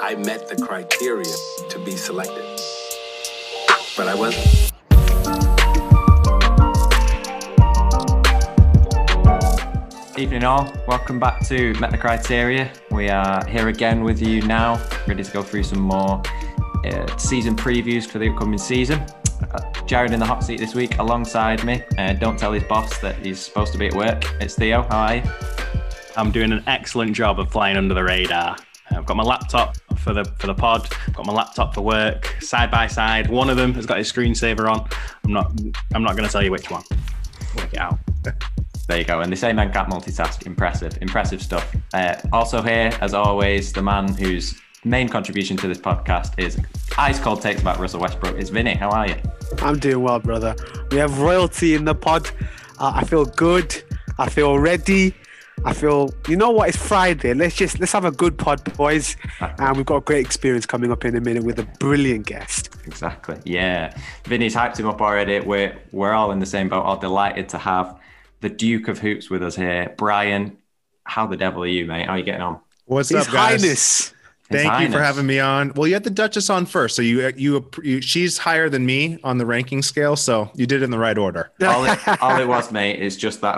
I met the criteria to be selected. But I wasn't. Evening all, welcome back to Met the Criteria. We are here again with you now, ready to go through some more uh, season previews for the upcoming season. Uh, Jared in the hot seat this week alongside me. Uh, don't tell his boss that he's supposed to be at work. It's Theo. Hi. I'm doing an excellent job of flying under the radar. I've got my laptop for the for the pod. I've got my laptop for work, side by side. One of them has got his screensaver on. I'm not I'm not going to tell you which one. Work it out. There you go. And the same man can't multitask. Impressive, impressive stuff. Uh, also here, as always, the man whose main contribution to this podcast is ice cold takes about Russell Westbrook. is Vinny. How are you? I'm doing well, brother. We have royalty in the pod. Uh, I feel good. I feel ready. I feel, you know what? It's Friday. Let's just let's have a good pod, boys. And we've got a great experience coming up in a minute with a brilliant guest. Exactly. Yeah, Vinny's hyped him up already. We're we're all in the same boat. All delighted to have the Duke of Hoops with us here. Brian, how the devil are you, mate? How are you getting on? What's His up, guys? Highness. His Thank you for having me on. Well, you had the Duchess on first, so you, you you she's higher than me on the ranking scale, so you did it in the right order. all, it, all it was, mate, is just that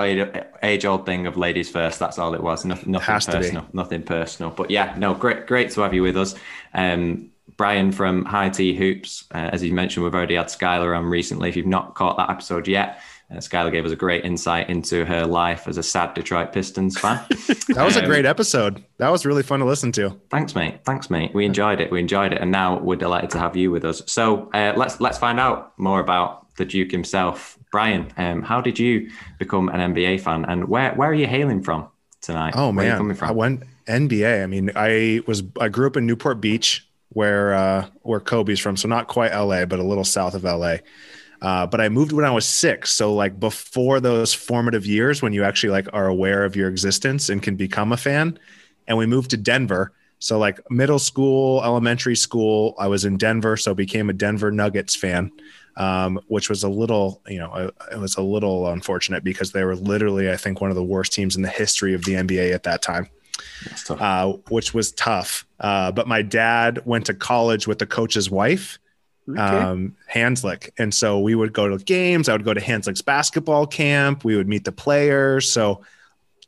age old thing of ladies first. That's all it was. Nothing, nothing Has personal. Nothing personal. But yeah, no, great, great to have you with us. Um, Brian from High Tea Hoops, uh, as you mentioned, we've already had Skylar on recently. If you've not caught that episode yet, uh, Skylar gave us a great insight into her life as a sad Detroit Pistons fan. That was a Um, great episode. That was really fun to listen to. Thanks, mate. Thanks, mate. We enjoyed it. We enjoyed it, and now we're delighted to have you with us. So uh, let's let's find out more about the Duke himself, Brian. Um, how did you become an NBA fan, and where where are you hailing from tonight? Oh where are you man, coming from? I went NBA. I mean, I was I grew up in Newport Beach, where uh, where Kobe's from, so not quite LA, but a little south of LA. Uh, but I moved when I was six, so like before those formative years when you actually like are aware of your existence and can become a fan. And we moved to Denver. So like middle school, elementary school, I was in Denver, so became a Denver Nuggets fan, um, which was a little, you know, uh, it was a little unfortunate because they were literally, I think, one of the worst teams in the history of the NBA at that time uh, which was tough. Uh, but my dad went to college with the coach's wife, Okay. um, Hanzlik. And so we would go to games. I would go to Hanzlik's basketball camp. We would meet the players. So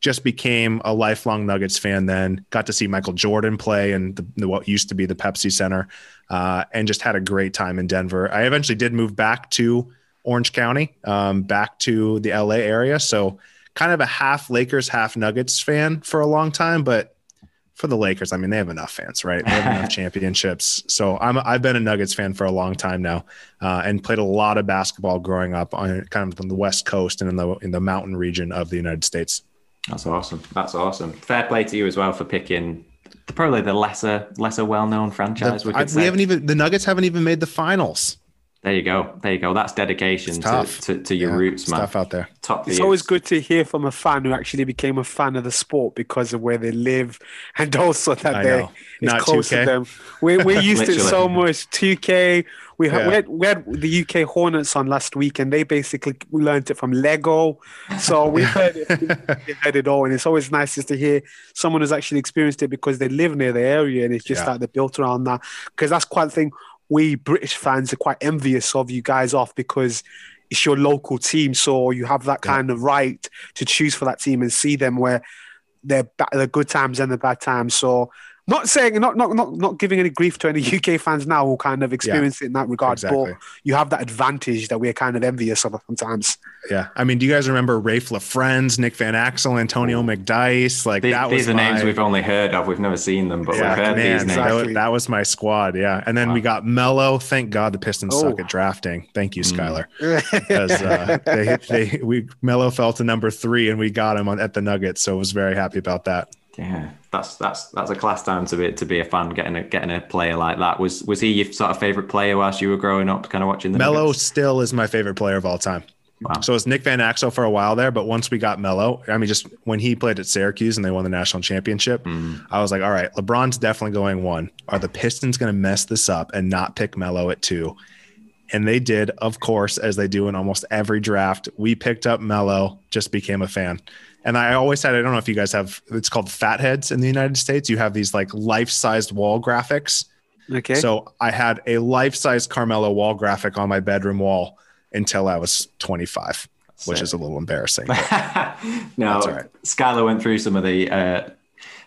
just became a lifelong Nuggets fan then. Got to see Michael Jordan play in the, the- what used to be the Pepsi Center uh, and just had a great time in Denver. I eventually did move back to Orange County, um, back to the LA area. So kind of a half Lakers, half Nuggets fan for a long time, but for the Lakers, I mean, they have enough fans, right? They have enough championships. So I'm, I've been a Nuggets fan for a long time now, uh, and played a lot of basketball growing up on kind of on the West Coast and in the in the mountain region of the United States. That's awesome. That's awesome. Fair play to you as well for picking the, probably the lesser lesser well known franchise. we I- could we haven't even the Nuggets haven't even made the finals. There you go. There you go. That's dedication to, to, to your Yeah, roots, it's man. tough out there. Top It's you. always good to hear from a fan who actually became a fan of the sport because of where they live and also that I they're know. it's Not close 2K. to them. We're, we're used to it so much. 2K. We, had Yeah. we, had, we had the UK Hornets on last week and they basically learned it from Lego. So we heard it, we heard it all. And it's always nice just to hear someone who's actually experienced it because they live near the area and it's just Yeah. like they're built around that. Because that's quite the thing we British fans are quite envious of you guys off because it's your local team, so you have that Yeah. kind of right to choose for that team and see them where they're ba- the good times and the bad times. So, not saying, not not not not giving any grief to any UK fans now who kind of experience it in that regard, exactly. but you have that advantage that we're kind of envious of sometimes. Yeah, I mean, do you guys remember Raef LaFrentz, Nick Van Exel, Antonio McDyess? Like These, that was these are names we've only heard of. We've never seen them, but yeah, we've heard man, these names. that, was, Exactly. that was my squad. Yeah, and then we got Melo. Thank God the Pistons Oh. suck at drafting. Thank you, Mm. Skylar. Because uh, they, they we Melo fell to number three, and we got him on, at the Nuggets. So I was very happy about that. Yeah, that's that's that's a class time to be to be a fan. Getting a getting a player like that was was he your sort of favorite player whilst you were growing up, kind of watching the Melo Nuggets? still is my favorite player of all time. Wow. So it was Nick Van Exel for a while there, but once we got Melo, I mean, just when he played at Syracuse and they won the national championship, Mm. I was like, all right, LeBron's definitely going one. Are the Pistons going to mess this up and not pick Melo at two? And they did, of course, as they do in almost every draft. We picked up Melo, just became a fan. And I always had, I don't know if you guys have, it's called Fatheads in the United States. You have these like life sized wall graphics. Okay. So I had a life sized Carmelo wall graphic on my bedroom wall until I was 25, which is a little embarrassing. no, right. Skylar went through some of the uh,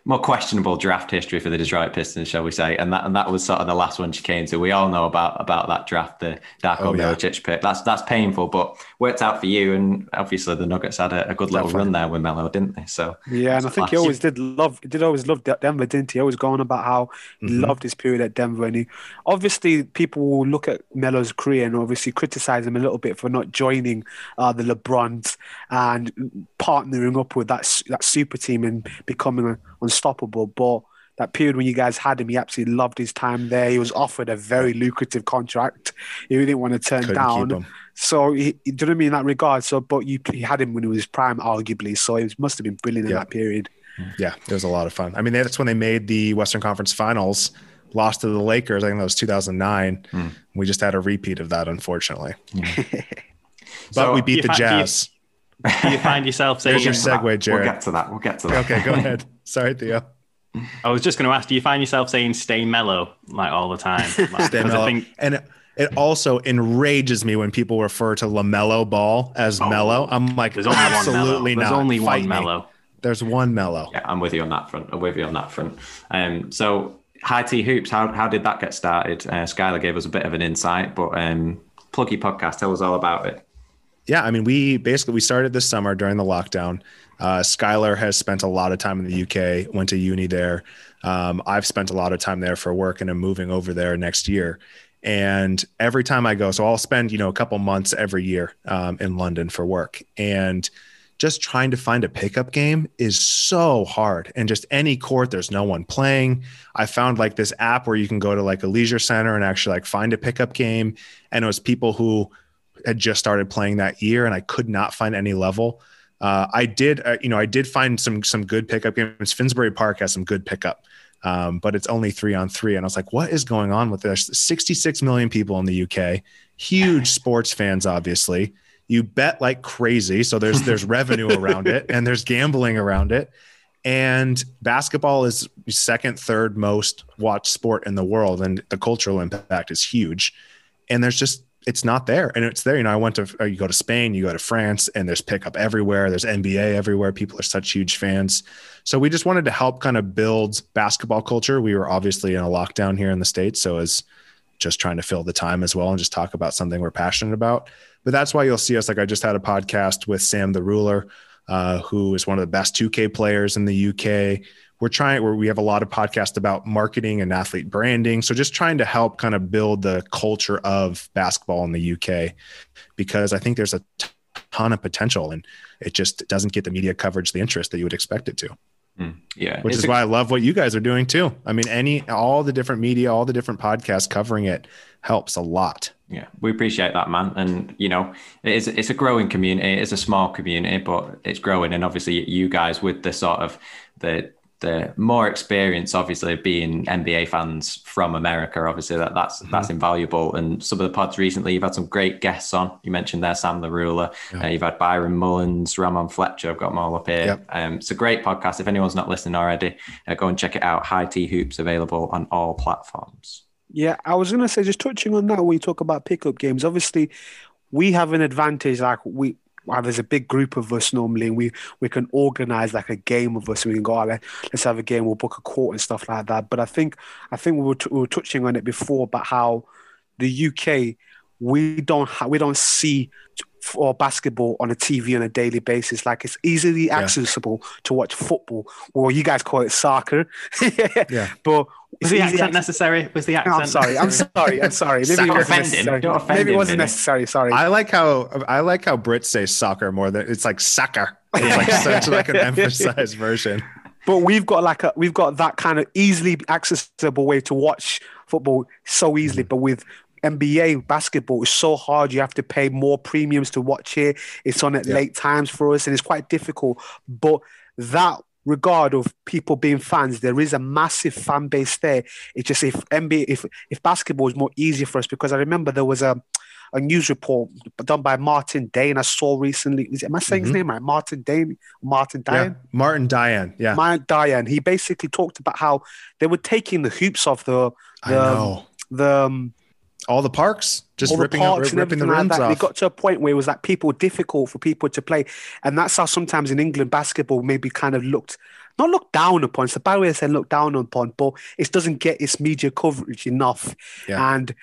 more questionable draft history for the Detroit Pistons, shall we say? And that and that was sort of the last one she came to. We all know about about that draft, the Darko Oh, yeah. Milicic pick. That's that's painful, but worked out for you. And obviously, the Nuggets had a, a good little run there with Melo, didn't they? So Yeah, and I think he always did love, did always love De- Denver, didn't he? Always going about how he Mhm. loved his period at Denver, and he obviously people will look at Melo's career and obviously criticize him a little bit for not joining uh, the LeBrons and partnering up with that that super team and becoming unstoppable. But that period when you guys had him, he absolutely loved his time there. He was offered a very lucrative contract. He didn't want to turn Couldn't down. So he, do you know what I mean in that regard? So, but you he had him when he was prime, arguably. So it must have been brilliant in that period. Yeah, it was a lot of fun. I mean, that's when they made the Western Conference Finals, lost to the Lakers. I think that was 2009. Hmm. We just had a repeat of that, unfortunately. But So we beat you the fa- do you- Jazz. Do you find yourself saying? There's your segue, We'll Jared. get to that. We'll get to that. Okay, go ahead. Sorry, Theo. I was just going to ask. Do you find yourself saying "stay mellow" like all the time? Like, Stay 'cause I mellow. think and it, it also enrages me when people refer to LaMelo Ball as mellow. I'm like, there's only one mellow. absolutely There's only Fight one me. mellow. There's one mellow. Yeah, I'm with you on that front. I'm with you on that front. Um, so high T hoops. How how did that get started? Uh, Skylar gave us a bit of an insight, but um, plug your podcast. Tell us all about it. Yeah, I mean, we basically we started this summer during the lockdown. Uh, Skylar has spent a lot of time in the UK, went to uni there. Um, I've spent a lot of time there for work, and I'm moving over there next year. And every time I go, so I'll spend you know a couple months every year um, in London for work, and just trying to find a pickup game is so hard. And just any court, there's no one playing. I found like this app where you can go to like a leisure center and actually like find a pickup game, and it was people who had just started playing that year, and I could not find any level. Uh, I did, uh, you know, I did find some some good pickup games. Finsbury Park has some good pickup, um, but it's only three on three, and I was like, what is going on with this? 66 million people in the UK, huge sports fans, obviously. You bet like crazy, so there's there's revenue around it, and there's gambling around it. And basketball is second, third most watched sport in the world, and the cultural impact is huge. And there's just it's not there, and it's there. You know, I went to uh, you go to Spain, you go to France, and there's pickup everywhere. There's NBA everywhere. People are such huge fans. So we just wanted to help kind of build basketball culture. We were obviously in a lockdown here in the states, so as just trying to fill the time as well and just talk about something we're passionate about. But that's why you'll see us. Like I just had a podcast with Sam the Ruler, uh, who is one of the best 2K players in the UK. We're trying where we have a lot of podcasts about marketing and athlete branding. So just trying to help kind of build the culture of basketball in the UK because I think there's a ton of potential and it just doesn't get the media coverage, the interest that you would expect it to hmm. Yeah, which It's is why I love what you guys are doing too. I mean, any all the different media, all the different podcasts covering it helps a lot. Yeah, we appreciate that, man. And you know, it is it's a growing community. It's a small community, but it's growing. And obviously, you guys with the sort of the the more experience, obviously, being NBA fans from America, obviously that that's that's invaluable. And some of the pods recently, you've had some great guests on. You mentioned there Sam the Ruler. Uh, you've had Byron Mullins, Ramon Fletcher. I've got them all up here. Yep. Um, it's a great podcast. If anyone's not listening already, uh, go and check it out. High T Hoops available on all platforms. Yeah, I was gonna say just touching on that when you talk about pickup games. Obviously, we have an advantage. Like we, well, there's a big group of us normally, and we we can organize like a game of us. And we can go oh, out there, let's have a game. We'll book a court and stuff like that. But I think I think we were t- we were touching on it before about how the UK we don't ha- we don't see for basketball on a TV on a daily basis. Like it's easily accessible to watch football, or you guys call it soccer. Yeah. but Was the easy accent access- necessary? Was the oh, no, accent? I'm sorry. I'm sorry. I'm sorry. Maybe, it wasn't, offending. necessary. Don't offend Maybe it wasn't Vinny. necessary. Sorry. I like how I like how Brits say soccer more than it's like soccer. It's like such like an emphasized version. but we've got like a we've got that kind of easily accessible way to watch football so easily. Mm. But with NBA basketball, it's so hard. You have to pay more premiums to watch it. It's on at Yeah. late times for us, and it's quite difficult. But that regard of people being fans, there is a massive fan base there. It's just if NBA, if if basketball is more easier for us, because I remember there was a a news report done by Martin Dane. I saw recently. Is it, am I saying his Mhm. name right? Martin Dane, Martin Yeah, Martin Diane. Yeah, Martin Diane. He basically talked about how they were taking the hoops off the I the know. the um, All the parks just all the ripping, up, parks and ripping the everything like that. It got to a point where it was like people difficult for people to play, and that's how sometimes in England basketball maybe kind of looked not looked down upon. It's a bad way to say looked down upon, but it doesn't get its media coverage enough, Yeah. and.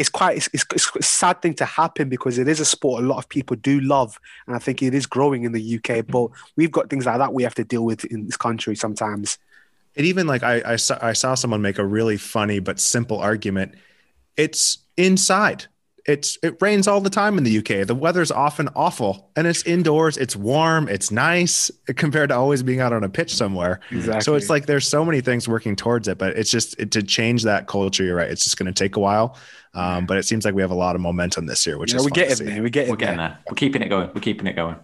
It's quite it's, it's, it's a sad thing to happen because it is a sport a lot of people do love, and I think it is growing in the UK. But we've got things like that we have to deal with in this country sometimes. and even like I, I saw I saw someone make a really funny but simple argument. It's inside. It's it rains all the time in the UK. The weather's often awful, and it's indoors. It's warm. It's nice compared to always being out on a pitch somewhere. Exactly. So it's like there's so many things working towards it, but it's just it, to change that culture. You're right. It's just going to take a while, um, but it seems like we have a lot of momentum this year, which you is we're fun to getting see. there. We're getting We're getting there. there. We're keeping it going. We're keeping it going.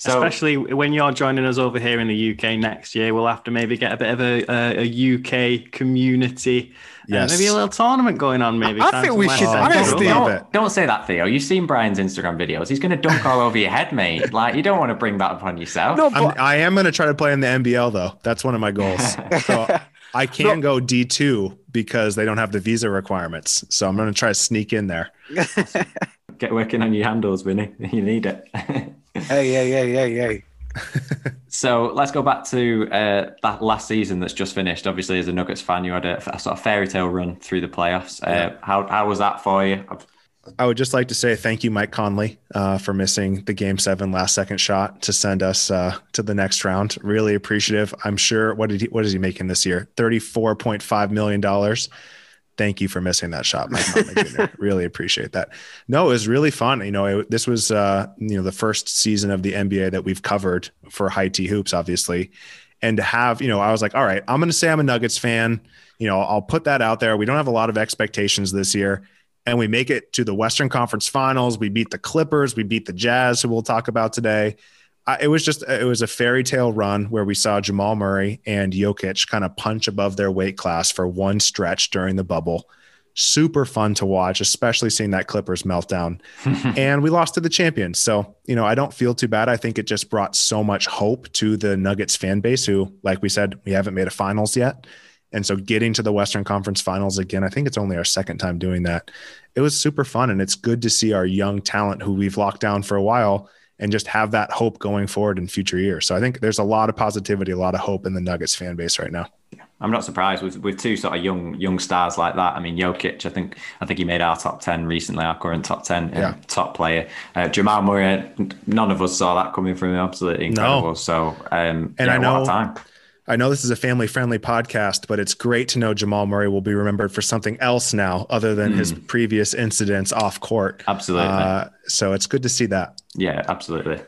So Especially when you're joining us over here in the UK next year, we'll have to maybe get a bit of a, a, a UK community, uh, maybe a little tournament going on. Maybe I Time think we should- them honestly- don't, don't say that, Theo. You've seen Brian's Instagram videos. He's going to dunk all over your head, mate. Like you don't want to bring that upon yourself. No, I'm, but I am going to try to play in the NBL though. That's one of my goals. So I can go D2 because they don't have the visa requirements. So I'm going to try to sneak in there. Get working on your handles, Winnie. You need it. Hey, hey, hey, hey, hey. So let's go back to uh, that last season that's just finished. Obviously, as a Nuggets fan, you had a, a sort of fairy tale run through the playoffs. Uh, how how was that for you? I would just like to say thank you, Mike Conley, uh, for missing the game seven last second shot to send us uh, to the next round. Really appreciative. I'm sure. What did he? What is he making this year? Thirty four point five million dollars. Thank you for missing that shot, Mike Jr. Really appreciate that. No, it was really fun. You know, it, this was uh, you know the first season of the NBA that we've covered for High T Hoops, obviously, and to have you know, I was like, all right, I'm going to say I'm a Nuggets fan. You know, I'll put that out there. We don't have a lot of expectations this year and we make it to the Western Conference Finals. We beat the Clippers, we beat the Jazz, who we'll talk about today. It was just it was a fairy tale run where we saw Jamal Murray and Jokic kind of punch above their weight class for one stretch during the bubble. Super fun to watch, especially seeing that Clippers meltdown. and we lost to the champions. So, you know, I don't feel too bad. I think it just brought so much hope to the Nuggets fan base, who, like we said, we haven't made a finals yet. And so getting to the Western Conference Finals again, I think it's only our second time doing that. It was super fun. And it's good to see our young talent who we've locked down for a while and just have that hope going forward in future years. So I think there's a lot of positivity, a lot of hope in the Nuggets fan base right now. I'm not surprised with with two sort of young young stars like that. I mean, Jokic, I think I think he made our top ten recently, our current top ten, uh, Yeah. top player. Uh, Jamal Murray, none of us saw that coming from him. Absolutely incredible. So, um, And yeah, I know- time. I know this is a family friendly podcast, but it's great to know Jamal Murray will be remembered for something else now other than his previous incidents off court. Absolutely. Uh, so it's good to see that. Yeah, absolutely.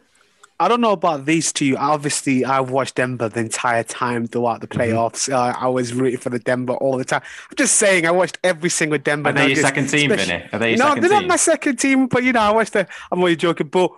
I don't know about these two. Obviously, I've watched Denver the entire time throughout the Mm-hmm. playoffs. Uh, I was rooting for the Denver all the time. I'm just saying, I watched every single Denver. Are they your second team, especially- Vinny? Are they your no, second they're team? not my second team, but you know, I watched the. I'm only joking, but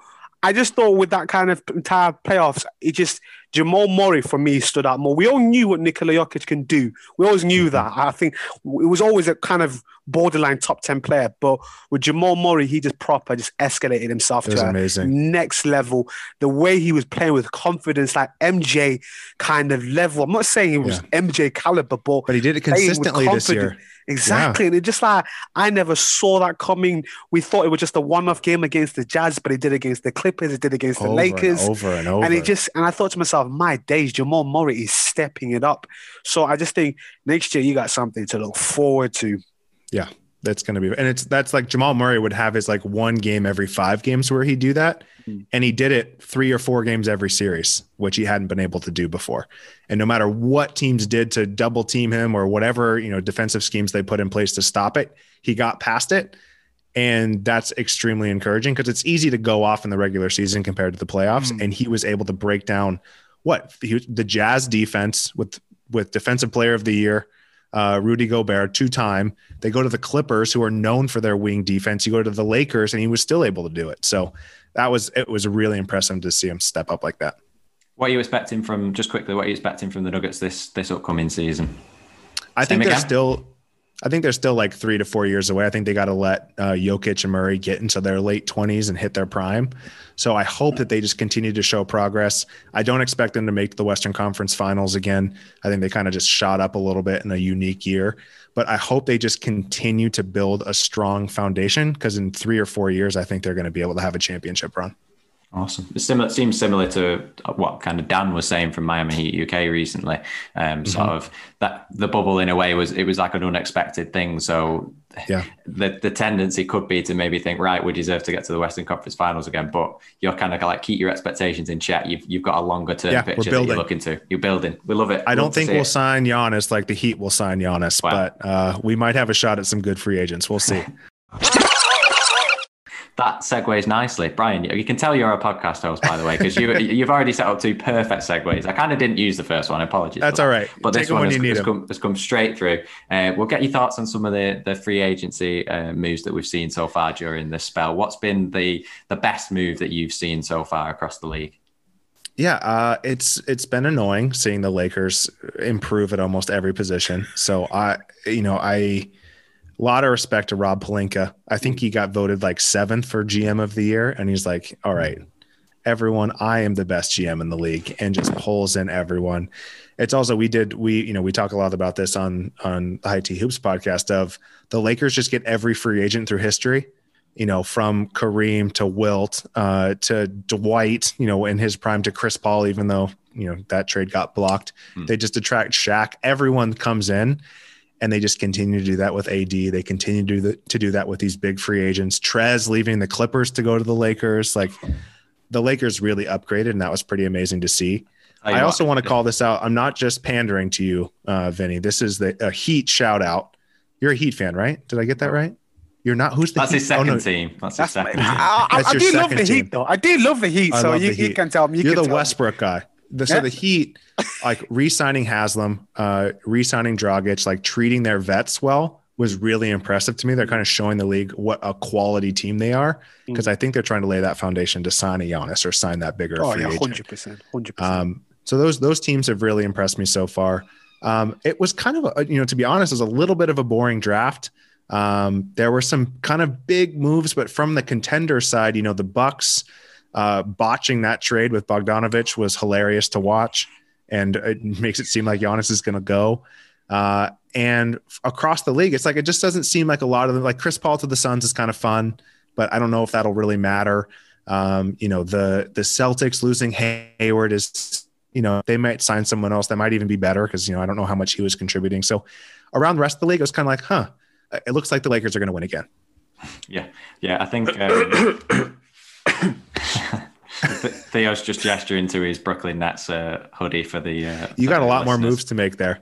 I just thought with that kind of entire playoffs, it just Jamal Murray for me stood out more. We all knew what Nikola Jokic can do. We always knew mm-hmm. that. I think it was always a kind of borderline top ten player, but with Jamal Murray, he just proper just escalated himself to amazing. next level. The way he was playing with confidence, like MJ kind of level. I'm not saying he was MJ caliber, but But he did it consistently this year. Exactly. And it just like I never saw that coming. We thought it was just a one-off game against the Jazz, but he did against the Clippers, he did against the Lakers. and over and over. And it just and I thought to myself, my days, Jamal Murray is stepping it up. So I just think next year you got something to look forward to. Yeah, that's going to be, and it's that's like Jamal Murray would have his like one game every five games where he do that, hmm. and he did it three or four games every series, which he hadn't been able to do before. And no matter what teams did to double team him or whatever you know defensive schemes they put in place to stop it, he got past it. And that's extremely encouraging because it's easy to go off in the regular season compared to the playoffs. Hmm. And he was able to break down what he, the Jazz defense with with defensive player of the year, uh, Rudy Gobert, two time. They go to the Clippers, who are known for their wing defense. You go to the Lakers, and he was still able to do it. So that was it was really impressive to see him step up like that. What are you expecting from just quickly? What are you expecting from the Nuggets this this upcoming season? I think they're again? still. I think they're still like three to four years away. I think they got to let uh, Jokic and Murray get into their late 20s and hit their prime. So I hope that they just continue to show progress. I don't expect them to make the Western Conference finals again. I think they kind of just shot up a little bit in a unique year. But I hope they just continue to build a strong foundation because in three or four years, I think they're going to be able to have a championship run. Awesome. It similar, seems similar to what kind of Dan was saying from Miami Heat UK recently. Um, mm-hmm. Sort of that the bubble in a way was it was like an unexpected thing. So yeah, the the tendency could be to maybe think right, we deserve to get to the Western Conference Finals again, but you're kind of like keep your expectations in check. You've you've got a longer term yeah, picture that you're looking to. You're building. We love it. I don't think we'll it. sign Giannis like the Heat will sign Giannis, wow. but uh, we might have a shot at some good free agents. We'll see. that segues nicely. Brian, you can tell you're a podcast host, by the way, because you, you've already set up two perfect segues. I kind of didn't use the first one. Apologies. That's all right. But Take this one has, has, come, has, come, straight through. Uh, we'll get your thoughts on some of the, the free agency uh, moves that we've seen so far during this spell. What's been the, the best move that you've seen so far across the league? Yeah, uh, it's it's been annoying seeing the Lakers improve at almost every position. So I, you know, I a lot of respect to Rob Pelinka. I think he got voted like seventh for GM of the year, and he's like, "All right, everyone, I am the best GM in the league," and just pulls in everyone. It's also we did we you know we talk a lot about this on on the High T Hoops podcast of the Lakers just get every free agent through history. You know, from Kareem to Wilt uh, to Dwight, you know, in his prime to Chris Paul, even though you know that trade got blocked. Hmm. They just attract Shaq. Everyone comes in and they just continue to do that with AD. They continue to do, the, to do that with these big free agents. Trez leaving the Clippers to go to the Lakers. Like the Lakers really upgraded, and that was pretty amazing to see. I, I also want to call this out. I'm not just pandering to you, uh, Vinny. This is the a Heat shout out. You're a Heat fan, right? Did I get that right? You're not. Who's the? That's heat? his second oh, no. team. That's, That's his second. My, team. I, I, I do love the team. Heat, though. I do love the Heat. so you, you, can tell me. You are the Westbrook me. guy the, so the Heat, like re-signing Haslem, uh, re-signing Dragic, like treating their vets well was really impressive to me. They're kind of showing the league what a quality team they are because mm. I think they're trying to lay that foundation to sign a Giannis or sign that bigger. Oh yeah, hundred percent, hundred percent. Um, so those those teams have really impressed me so far. Um, it was kind of a, you know to be honest, it was a little bit of a boring draft. Um, there were some kind of big moves, but from the contender side, you know, the Bucks uh, botching that trade with Bogdanovich was hilarious to watch, and it makes it seem like Giannis is going to go. Uh, and across the league, it's like it just doesn't seem like a lot of them. Like Chris Paul to the Suns is kind of fun, but I don't know if that'll really matter. Um, you know, the the Celtics losing Hayward is, you know, they might sign someone else that might even be better because you know I don't know how much he was contributing. So around the rest of the league, it was kind of like, huh, it looks like the Lakers are going to win again. Yeah, yeah, I think. Um, Theo's just gesturing to his Brooklyn Nets uh, hoodie for the. Uh, you got a lot listeners. more moves to make there.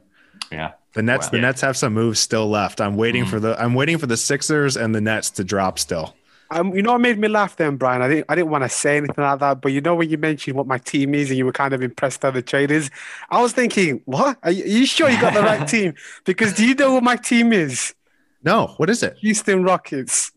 Yeah, the Nets. Well, the yeah. Nets have some moves still left. I'm waiting mm. for the. I'm waiting for the Sixers and the Nets to drop still. Um, you know what made me laugh then, Brian? I didn't, I didn't want to say anything like that, but you know when you mentioned what my team is and you were kind of impressed by the traders, I was thinking, what? Are you, are you sure you got the right team? Because do you know what my team is? No, what is it? Houston Rockets.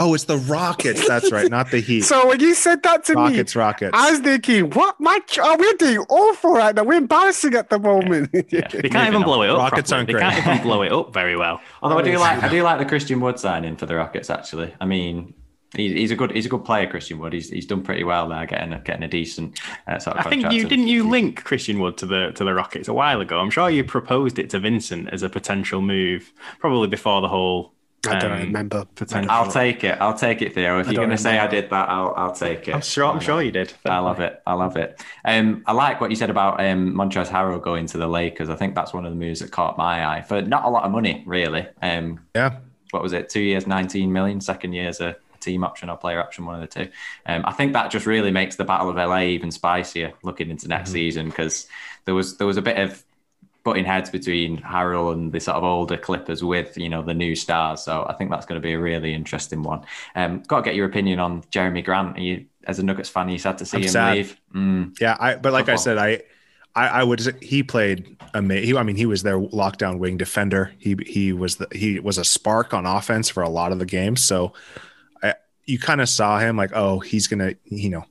Oh, it's the Rockets. That's right, not the Heat. so when you said that to Rockets, me, Rockets, Rockets, I was thinking, what? My oh, we're doing awful right now. We're embarrassing at the moment. Yeah. yeah. They can't even blow it up. Rockets aren't great. They can't even blow it up very well. Although I do like, I do like the Christian Wood signing for the Rockets. Actually, I mean, he's a good he's a good player, Christian Wood. He's he's done pretty well there, getting a, getting a decent uh, sort of. I think you didn't you link Christian Wood to the to the Rockets a while ago. I'm sure you proposed it to Vincent as a potential move, probably before the whole I don't um, remember. I'll take it. I'll take it, Theo. If I you're going to say I did that, I'll I'll take it. I'm sure. I'm sure you did. I love it. I love it. Um, I like what you said about um Montrezl Harrell going to the Lakers. I think that's one of the moves that caught my eye for not a lot of money, really. Um, yeah. What was it? Two years, 19 million. Second year's a team option or player option, one of the two. Um, I think that just really makes the Battle of LA even spicier looking into next mm-hmm. season because there was there was a bit of butting heads between Harrell and the sort of older Clippers with you know the new stars. So I think that's going to be a really interesting one. Um, got to get your opinion on Jerami Grant. Are you, as a Nuggets fan, you sad to see I'm him sad. leave? Mm. Yeah, I, but like. I said, I. I, I would. He played amazing. I mean, he was their lockdown wing defender. He he was the he was a spark on offense for a lot of the games. So, I, you kind of saw him like, oh, he's gonna, you know,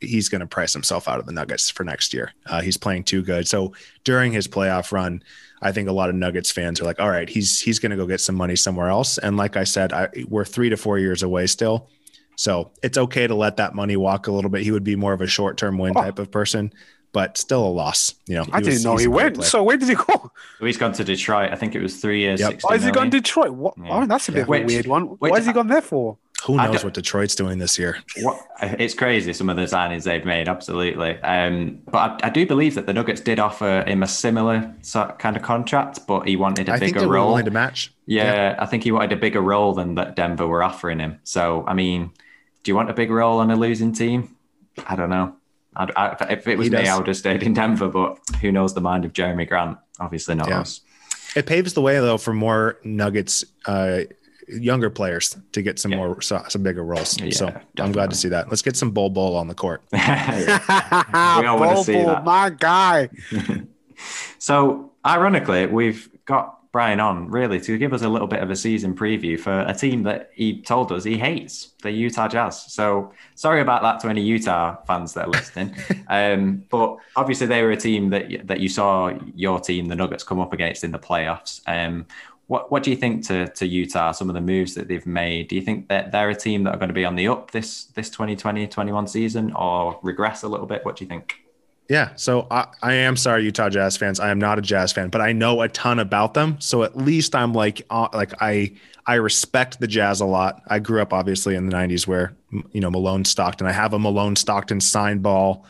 he's going to price himself out of the Nuggets for next year. Uh, he's playing too good. So during his playoff run, I think a lot of Nuggets fans are like, all right, he's he's going to go get some money somewhere else. And like I said, I, we're three to four years away still. So it's okay to let that money walk a little bit. He would be more of a short term win Oh. type of person, but still a loss. You know, I didn't was- know he went. player. So where did he go? So he's gone to Detroit. I think it was three years. Yep. Why has he gone million. Detroit? What? Yeah. Oh, that's a bit of Wait, a weird one. Why has he gone there for? Who knows what Detroit's doing this year? What, it's crazy some of the signings they've made, absolutely. Um, but I, I do believe that the Nuggets did offer him a similar sort kind of contract, but he wanted a I think bigger role. willing to match. yeah, I think he wanted a bigger role than that Denver were offering him. So, I mean, do you want a big role on a losing team? I don't know. I'd, I, if it was me. I would have stayed in Denver, but who knows the mind of Jerami Grant? Obviously not Yeah. us. It paves the way though for more Nuggets, uh, younger players to get some Yeah. more so, some bigger roles. Yeah, so I'm glad to see that. Let's get some Bol Bol on the court. We all wanna see Bobo, that. my guy. So, ironically, we've got Brian on really to give us a little bit of a season preview for a team that he told us he hates, the Utah Jazz. So, sorry about that to any Utah fans that are listening. um, but obviously, they were a team that that you saw your team, the Nuggets, come up against in the playoffs. Um, what what do you think to to Utah? Some of the moves that they've made. Do you think that they're a team that are going to be on the up this this 2020-21 season, or regress a little bit? What do you think? Yeah. So I, I am sorry, Utah Jazz fans. I am not a Jazz fan, but I know a ton about them. So at least I'm like, uh, like I, I respect the Jazz a lot. I grew up obviously in the '90s where you know Malone Stockton. I have a Malone Stockton sign ball.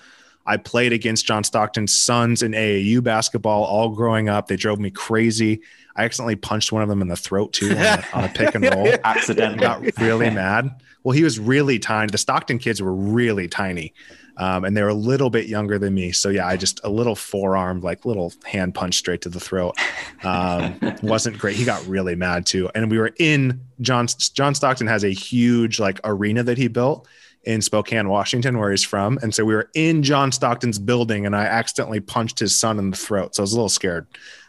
I played against John Stockton's sons in AAU basketball all growing up. They drove me crazy. I accidentally punched one of them in the throat too on a, on a pick and roll. Accidentally. got really mad. Well, he was really tiny. The Stockton kids were really tiny, um, and they were a little bit younger than me. So yeah, I just a little forearm, like little hand punch straight to the throat. Um, wasn't great. He got really mad too. And we were in John. John Stockton has a huge like arena that he built in Spokane, Washington, where he's from. And so we were in John Stockton's building, and I accidentally punched his son in the throat. So I was a little scared,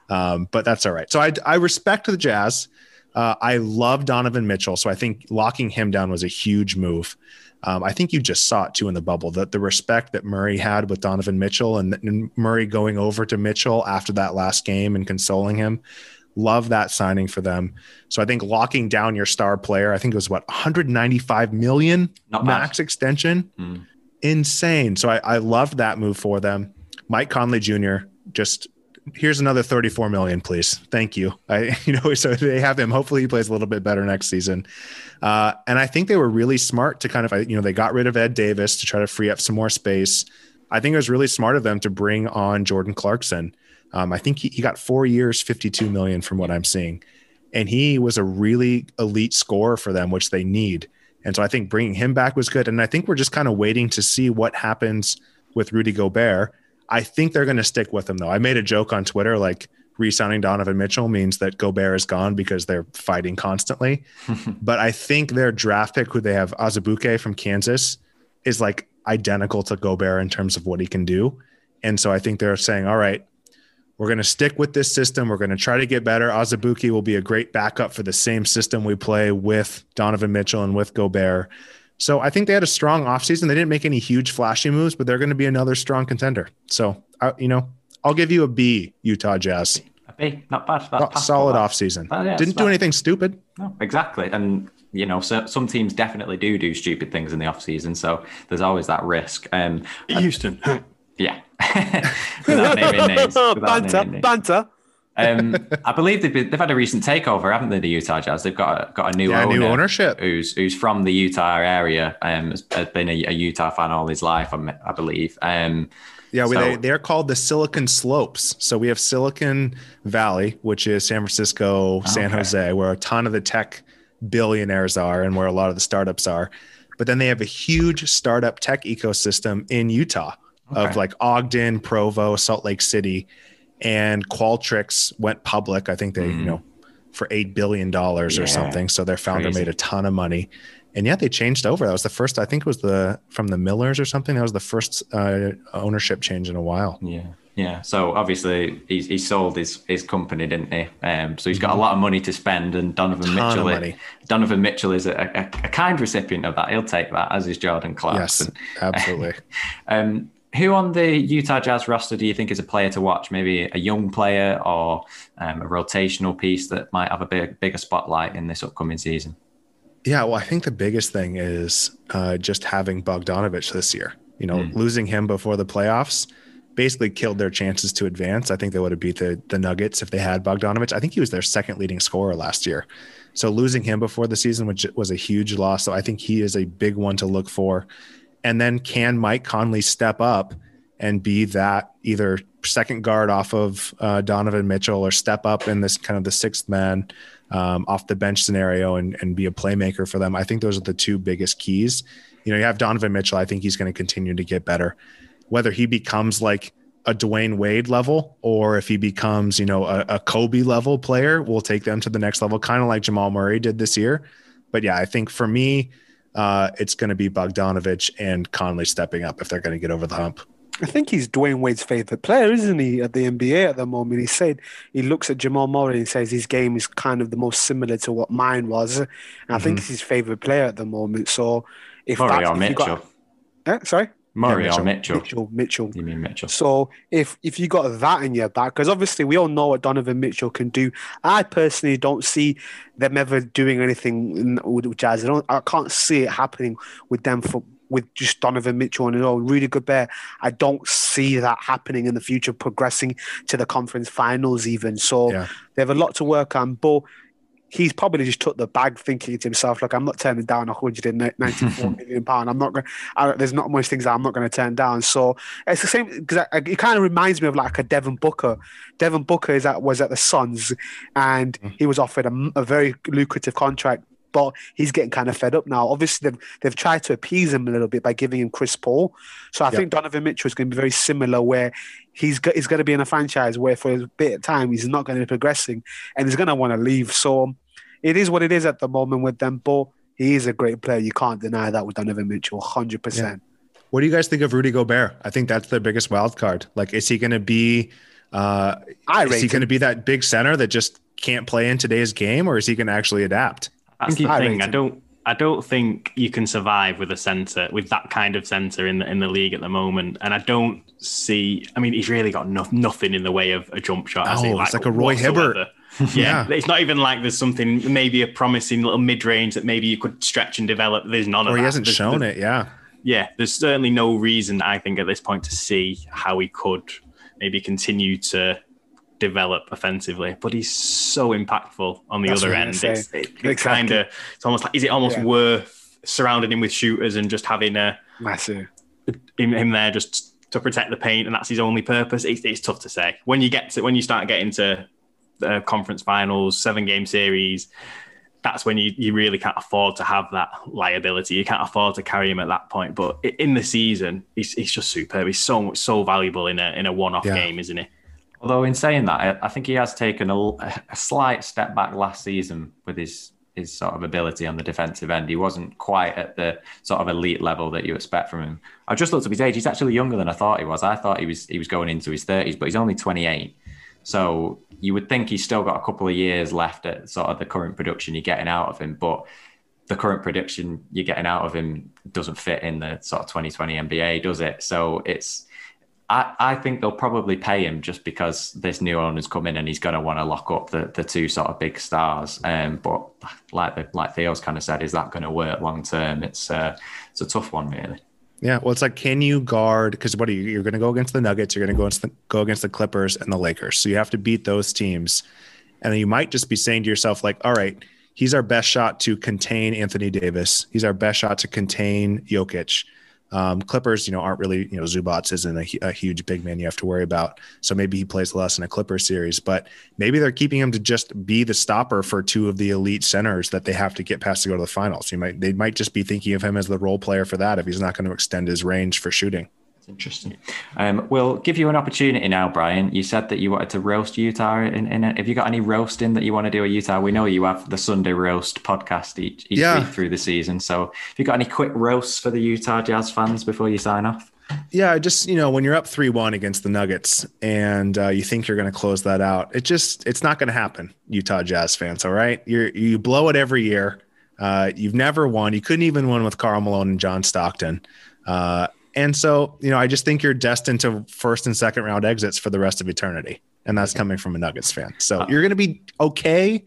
um, but that's all right. So I, I respect the Jazz. Uh, I love Donovan Mitchell, so I think locking him down was a huge move. Um, I think you just saw it too in the bubble that the respect that Murray had with Donovan Mitchell and, and Murray going over to Mitchell after that last game and consoling him. Love that signing for them. So I think locking down your star player, I think it was what 195 million Not bad. max extension. Mm. Insane. So I, I loved that move for them. Mike Conley Jr. just here's another 34 million, please. Thank you. I, you know, so they have him. Hopefully he plays a little bit better next season. Uh, and I think they were really smart to kind of, you know, they got rid of Ed Davis to try to free up some more space. I think it was really smart of them to bring on Jordan Clarkson. Um, I think he, he got four years, 52 million from what I'm seeing. And he was a really elite scorer for them, which they need. And so I think bringing him back was good. And I think we're just kind of waiting to see what happens with Rudy Gobert. I think they're going to stick with him, though. I made a joke on Twitter like re signing Donovan Mitchell means that Gobert is gone because they're fighting constantly. but I think their draft pick, who they have, Azubuike from Kansas, is like identical to Gobert in terms of what he can do. And so I think they're saying, all right, we're going to stick with this system. We're going to try to get better. Azubuike will be a great backup for the same system we play with Donovan Mitchell and with Gobert. So I think they had a strong offseason. They didn't make any huge flashy moves, but they're going to be another strong contender. So, I, you know, I'll give you a B, Utah Jazz. A B, not bad. That's So- passable. Solid offseason. Oh, yeah, Didn't do fine. anything stupid. No, exactly. And, you know, so, some teams definitely do do stupid things in the off season. So there's always that risk. Um, Houston. yeah. without naming names. Without banter, naming names. banter. Um, I believe they've, been, they've had a recent takeover, haven't they? The Utah Jazz. They've got a, got a new Yeah, owner new ownership. who's who's from the Utah area. Um, has, has been a, a Utah fan all his life, I'm- I believe. Um, Yeah, So- they, they're called the Silicon Slopes. So we have Silicon Valley, which is San Francisco, San Okay. Jose, where a ton of the tech billionaires are and where a lot of the startups are. But then they have a huge startup tech ecosystem in Utah Okay. of like Ogden, Provo, Salt Lake City, and Qualtrics went public. I think they, you know, for eight billion dollars Yeah. or something. So their founder Crazy. made a ton of money. And yet they changed over. That was the first. I think it was the from the Millers or something. That was the first uh, ownership change in a while. yeah. Yeah, so obviously he's, he sold his, his company, didn't he? Um, so he's got a lot of money to spend, and Donovan Mitchell. money. Donovan Mitchell is a, a, a kind recipient of that. He'll take that, as is Jordan Yes, Clarkson. absolutely. Um, who on the Utah Jazz roster do you think is a player to watch? Maybe a young player or um, a rotational piece that might have a big, bigger spotlight in this upcoming season? Yeah, well, I think the biggest thing is uh, just having Bogdanovich this year. You know, losing him before the playoffs basically killed their chances to advance. I think they would have beat the the Nuggets if they had Bogdanovich. I think he was their second leading scorer last year. So losing him before the season, which was a huge loss. So I think he is a big one to look for. And then can Mike Conley step up and be that either second guard off of uh, Donovan Mitchell or step up in this kind of the sixth man um, off the bench scenario and, and be a playmaker for them? I think those are the two biggest keys. You know, you have Donovan Mitchell. I think he's going to continue to get better. Whether he becomes like a Dwyane Wade level or if he becomes, you know, a, a Kobe level player, we'll take them to the next level, kind of like Jamal Murray did this year. But yeah, I think for me, uh, it's going to be Bogdanovich and Conley stepping up if they're going to get over the hump. I think he's Dwyane Wade's favorite player, isn't he, at the NBA at the moment? He said he looks at Jamal Murray and says his game is kind of the most similar to what mine was. And I think he's his favorite player at the moment. So if Murray that's, or if you got- Mitchell? Eh, sorry? Murray Mitchell. or Mitchell? Mitchell, Mitchell. You mean Mitchell? So if if you got that in your back, because obviously we all know what Donovan Mitchell can do. I personally don't see them ever doing anything with Jazz. I don't. I can't see it happening with them for with just Donovan Mitchell and his own. Really good bear. I don't see that happening in the future, progressing to the conference finals even. So Yeah. they have a lot to work on, but. He's probably just took the bag, thinking to himself, "Like I'm not turning down 194 million pound. I'm not going. There's not much things that I'm not going to turn down." So it's the same because it kind of reminds me of like a Devin Booker. Devin Booker is at was at the Suns, and mm. he was offered a, a very lucrative contract, but he's getting kind of fed up now. Obviously, they've they've tried to appease him a little bit by giving him Chris Paul. So I Yep. think Donovan Mitchell is going to be very similar, where he's go, he's going to be in a franchise where for a bit of time he's not going to be progressing, and he's going to want to leave. So it is what it is at the moment with them, but. He is a great player. You can't deny that with Donovan Mitchell, hundred percent. What do you guys think of Rudy Gobert? I think that's the biggest wild card. Like, is he going to be? Uh, I is he going to be that big center that just can't play in today's game, or is he going to actually adapt? That's the I thing. I don't. I don't think you can survive with a center with that kind of center in the in the league at the moment. And I don't see. I mean, he's really got no, nothing in the way of a jump shot. Oh, it's like a Roy Hibbert. whatsoever. Yeah, it's not even like there's something maybe a promising little mid range that maybe you could stretch and develop. There's none of Or that. he hasn't There's- shown there's- it. Yeah. yeah, there's certainly no reason I think at this point to see how he could maybe continue to develop offensively, but he's so impactful on the That's other end. It's, it, Exactly. kind of it's almost like is it almost Yeah. worth surrounding him with shooters and just having a Massive. him, him there just to protect the paint and that's his only purpose? It's, it's tough to say when you get to when you start getting to the conference finals, seven game series. That's when you, you really can't afford to have that liability. You can't afford to carry him at that point. But in the season, he's, he's just superb. He's so much so valuable in a in a one off Yeah. game, isn't he? Although in saying that, I, I think he has taken a, a slight step back last season with his his sort of ability on the defensive end. He wasn't quite at the sort of elite level that you expect from him. I just looked up his age. He's actually younger than I thought he was. I thought he was he was going into his thirties, but he's only twenty eight. So you would think he's still got a couple of years left at sort of the current production you're getting out of him, but the current prediction you're getting out of him doesn't fit in the sort of 2020 NBA, does it? So it's I, I think they'll probably pay him just because this new owner's come in and he's going to want to lock up the, the two sort of big stars. Um, but like the, like Theo's kind of said, is that going to work long term? It's uh, it's a tough one, really. Yeah, well, it's like, can you guard? Because what are you? You're going to go against the Nuggets. You're going to go against the, go against the Clippers and the Lakers. So you have to beat those teams, and then you might just be saying to yourself, like, all right, he's our best shot to contain Anthony Davis. He's our best shot to contain Jokic. Um, Clippers, you know, aren't really, you know, Zubac isn't a, a huge big man you have to worry about. So maybe he plays less in a Clippers series, but maybe they're keeping him to just be the stopper for two of the elite centers that they have to get past to go to the finals. You might, they might just be thinking of him as the role player for that if he's not going to extend his range for shooting. Interesting. Um, we'll give you an opportunity now, Brian. You said that you wanted to roast Utah. In, in have you got any roasting that you want to do at Utah? We know you have the Sunday roast podcast each, each Yeah. week through the season. So, have you got any quick roasts for the Utah Jazz fans before you sign off? Yeah, just you know when you're up three one against the Nuggets and uh, you think you're going to close that out, it just it's not going to happen, Utah Jazz fans. All right, you you blow it every year. Uh, you've never won. You couldn't even win with Karl Malone and John Stockton. Uh, and so you know, I just think you're destined to first and second round exits for the rest of eternity, and that's coming from a Nuggets fan. So uh, you're going to be okay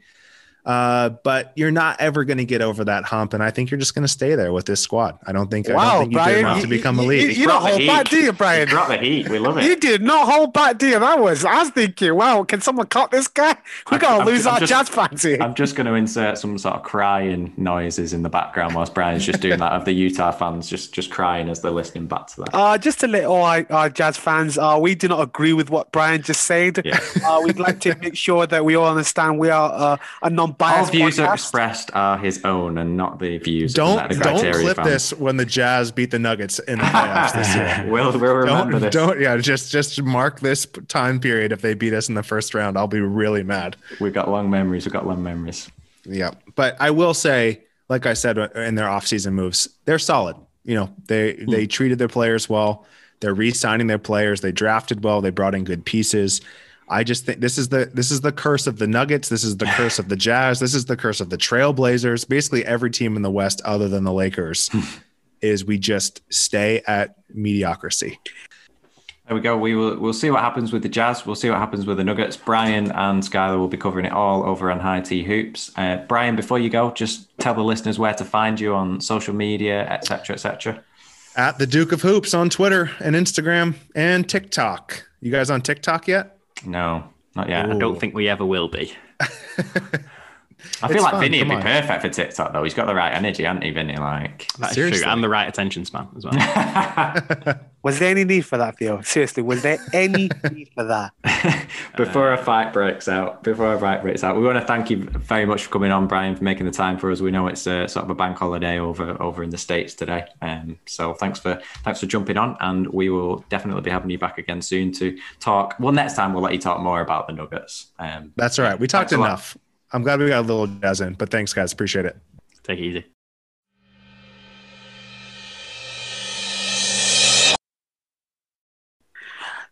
uh, but you're not ever going to get over that hump, and I think you're just going to stay there with this squad. I don't think. Wow, I don't think you Brian, did enough you- to become you- elite. you- you don't Brought the hold back, heat. do you, Brian? Drop the heat. We love it. You did not hold back, do you? That was I was thinking, wow, can someone cut this guy? We I'm- gotta lose I'm our just- jazz fans here. I'm just going to insert some sort of crying noises in the background whilst Brian's just doing that of the Utah fans just just crying as they're listening back to that. Uh, just to let all our, our jazz fans, uh, we do not agree with what Brian just said. Yeah. Uh, we'd like to make sure that we all understand we are uh, a All non-biased views are podcast. expressed are his own and not the views. Don't of the don't criteria clip fans. this when the Jazz beat the Nuggets in the playoffs this year. we'll, we'll remember Don't, this. don't yeah just just mark this time period if they beat us in the first round i'll be really mad We've got long memories. We've got long memories. yeah but i will say like i said uh, in their offseason moves they're solid you know they hmm. they treated their players well they're re-signing their players they drafted well they brought in good pieces i just think this is the this is the curse of the nuggets this is the curse of the jazz this is the curse of the trailblazers basically every team in the west other than the lakers is we just stay at mediocrity There we go. We will we'll see what happens with the Jazz. We'll see what happens with the Nuggets. Brian and Skylar will be covering it all over on High T Hoops. Uh, Brian, before you go, just tell the listeners where to find you on social media, etc., etc. at the Duke of Hoops on Twitter and Instagram and TikTok. You guys on TikTok yet? No, not yet. I don't think we ever will be. I feel It's like fun, Vinny would be on. perfect for TikTok though. He's got the right energy, hasn't he, Vinny? Like, That's Seriously. true. And the right attention span as well. Was there any need for that, Theo? Seriously, was there any need for that? before a fight breaks out, before a fight breaks out, we want to thank you very much for coming on, Brian, for making the time for us. We know it's a, sort of a bank holiday over over in the states today, um, so thanks for thanks for jumping on, and we will definitely be having you back again soon to talk. Well, next time we'll let you talk more about the Nuggets. Um, That's all right. We talked Thanks lot. enough. I'm glad we got a little jazz in, but thanks, guys. Appreciate it. Take it easy.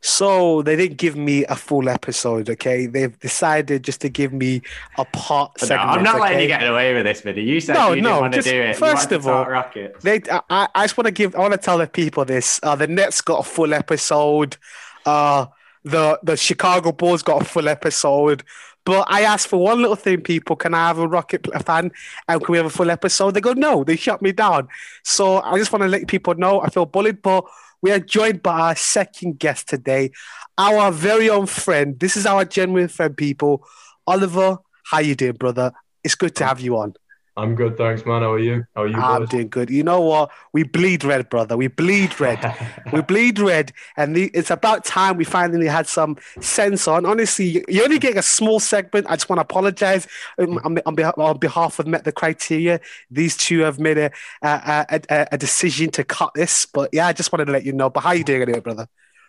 So they didn't give me a full episode, okay? They've decided just to give me a part no, segment. I'm not letting okay? you get away with this, Vinny. You said No, you didn't no, want to just do it. First of all, Rockets. They, I, I just want to give, I want to tell the people this. Uh, the Nets got a full episode. Uh, the the Chicago Bulls got a full episode. But I asked for one little thing, people. Can I have a Rocket fan? And can we have a full episode? They go, no. They shut me down. So I just want to let people know I feel bullied. But we are joined by our second guest today, our very own friend. This is our genuine friend, people. Oliver, how you doing, brother? It's good to have you on. I'm good, thanks, man. How are you? How are you? I'm doing good. You know what? We bleed red, brother. We bleed red. we bleed red, and the, it's about time we finally had some sense on. Honestly, you- you're only getting a small segment. I just want to apologize um, on, on, behalf, on behalf of Met the Criteria. These two have made a, a, a, a- a decision to cut this, but yeah, I just wanted to let you know. But how are you doing anyway, brother?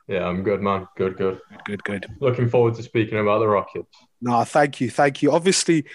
yeah, I'm good, man. Good, good. Good, good. Looking forward to speaking about the Rockets. No, thank you, thank you. Obviously,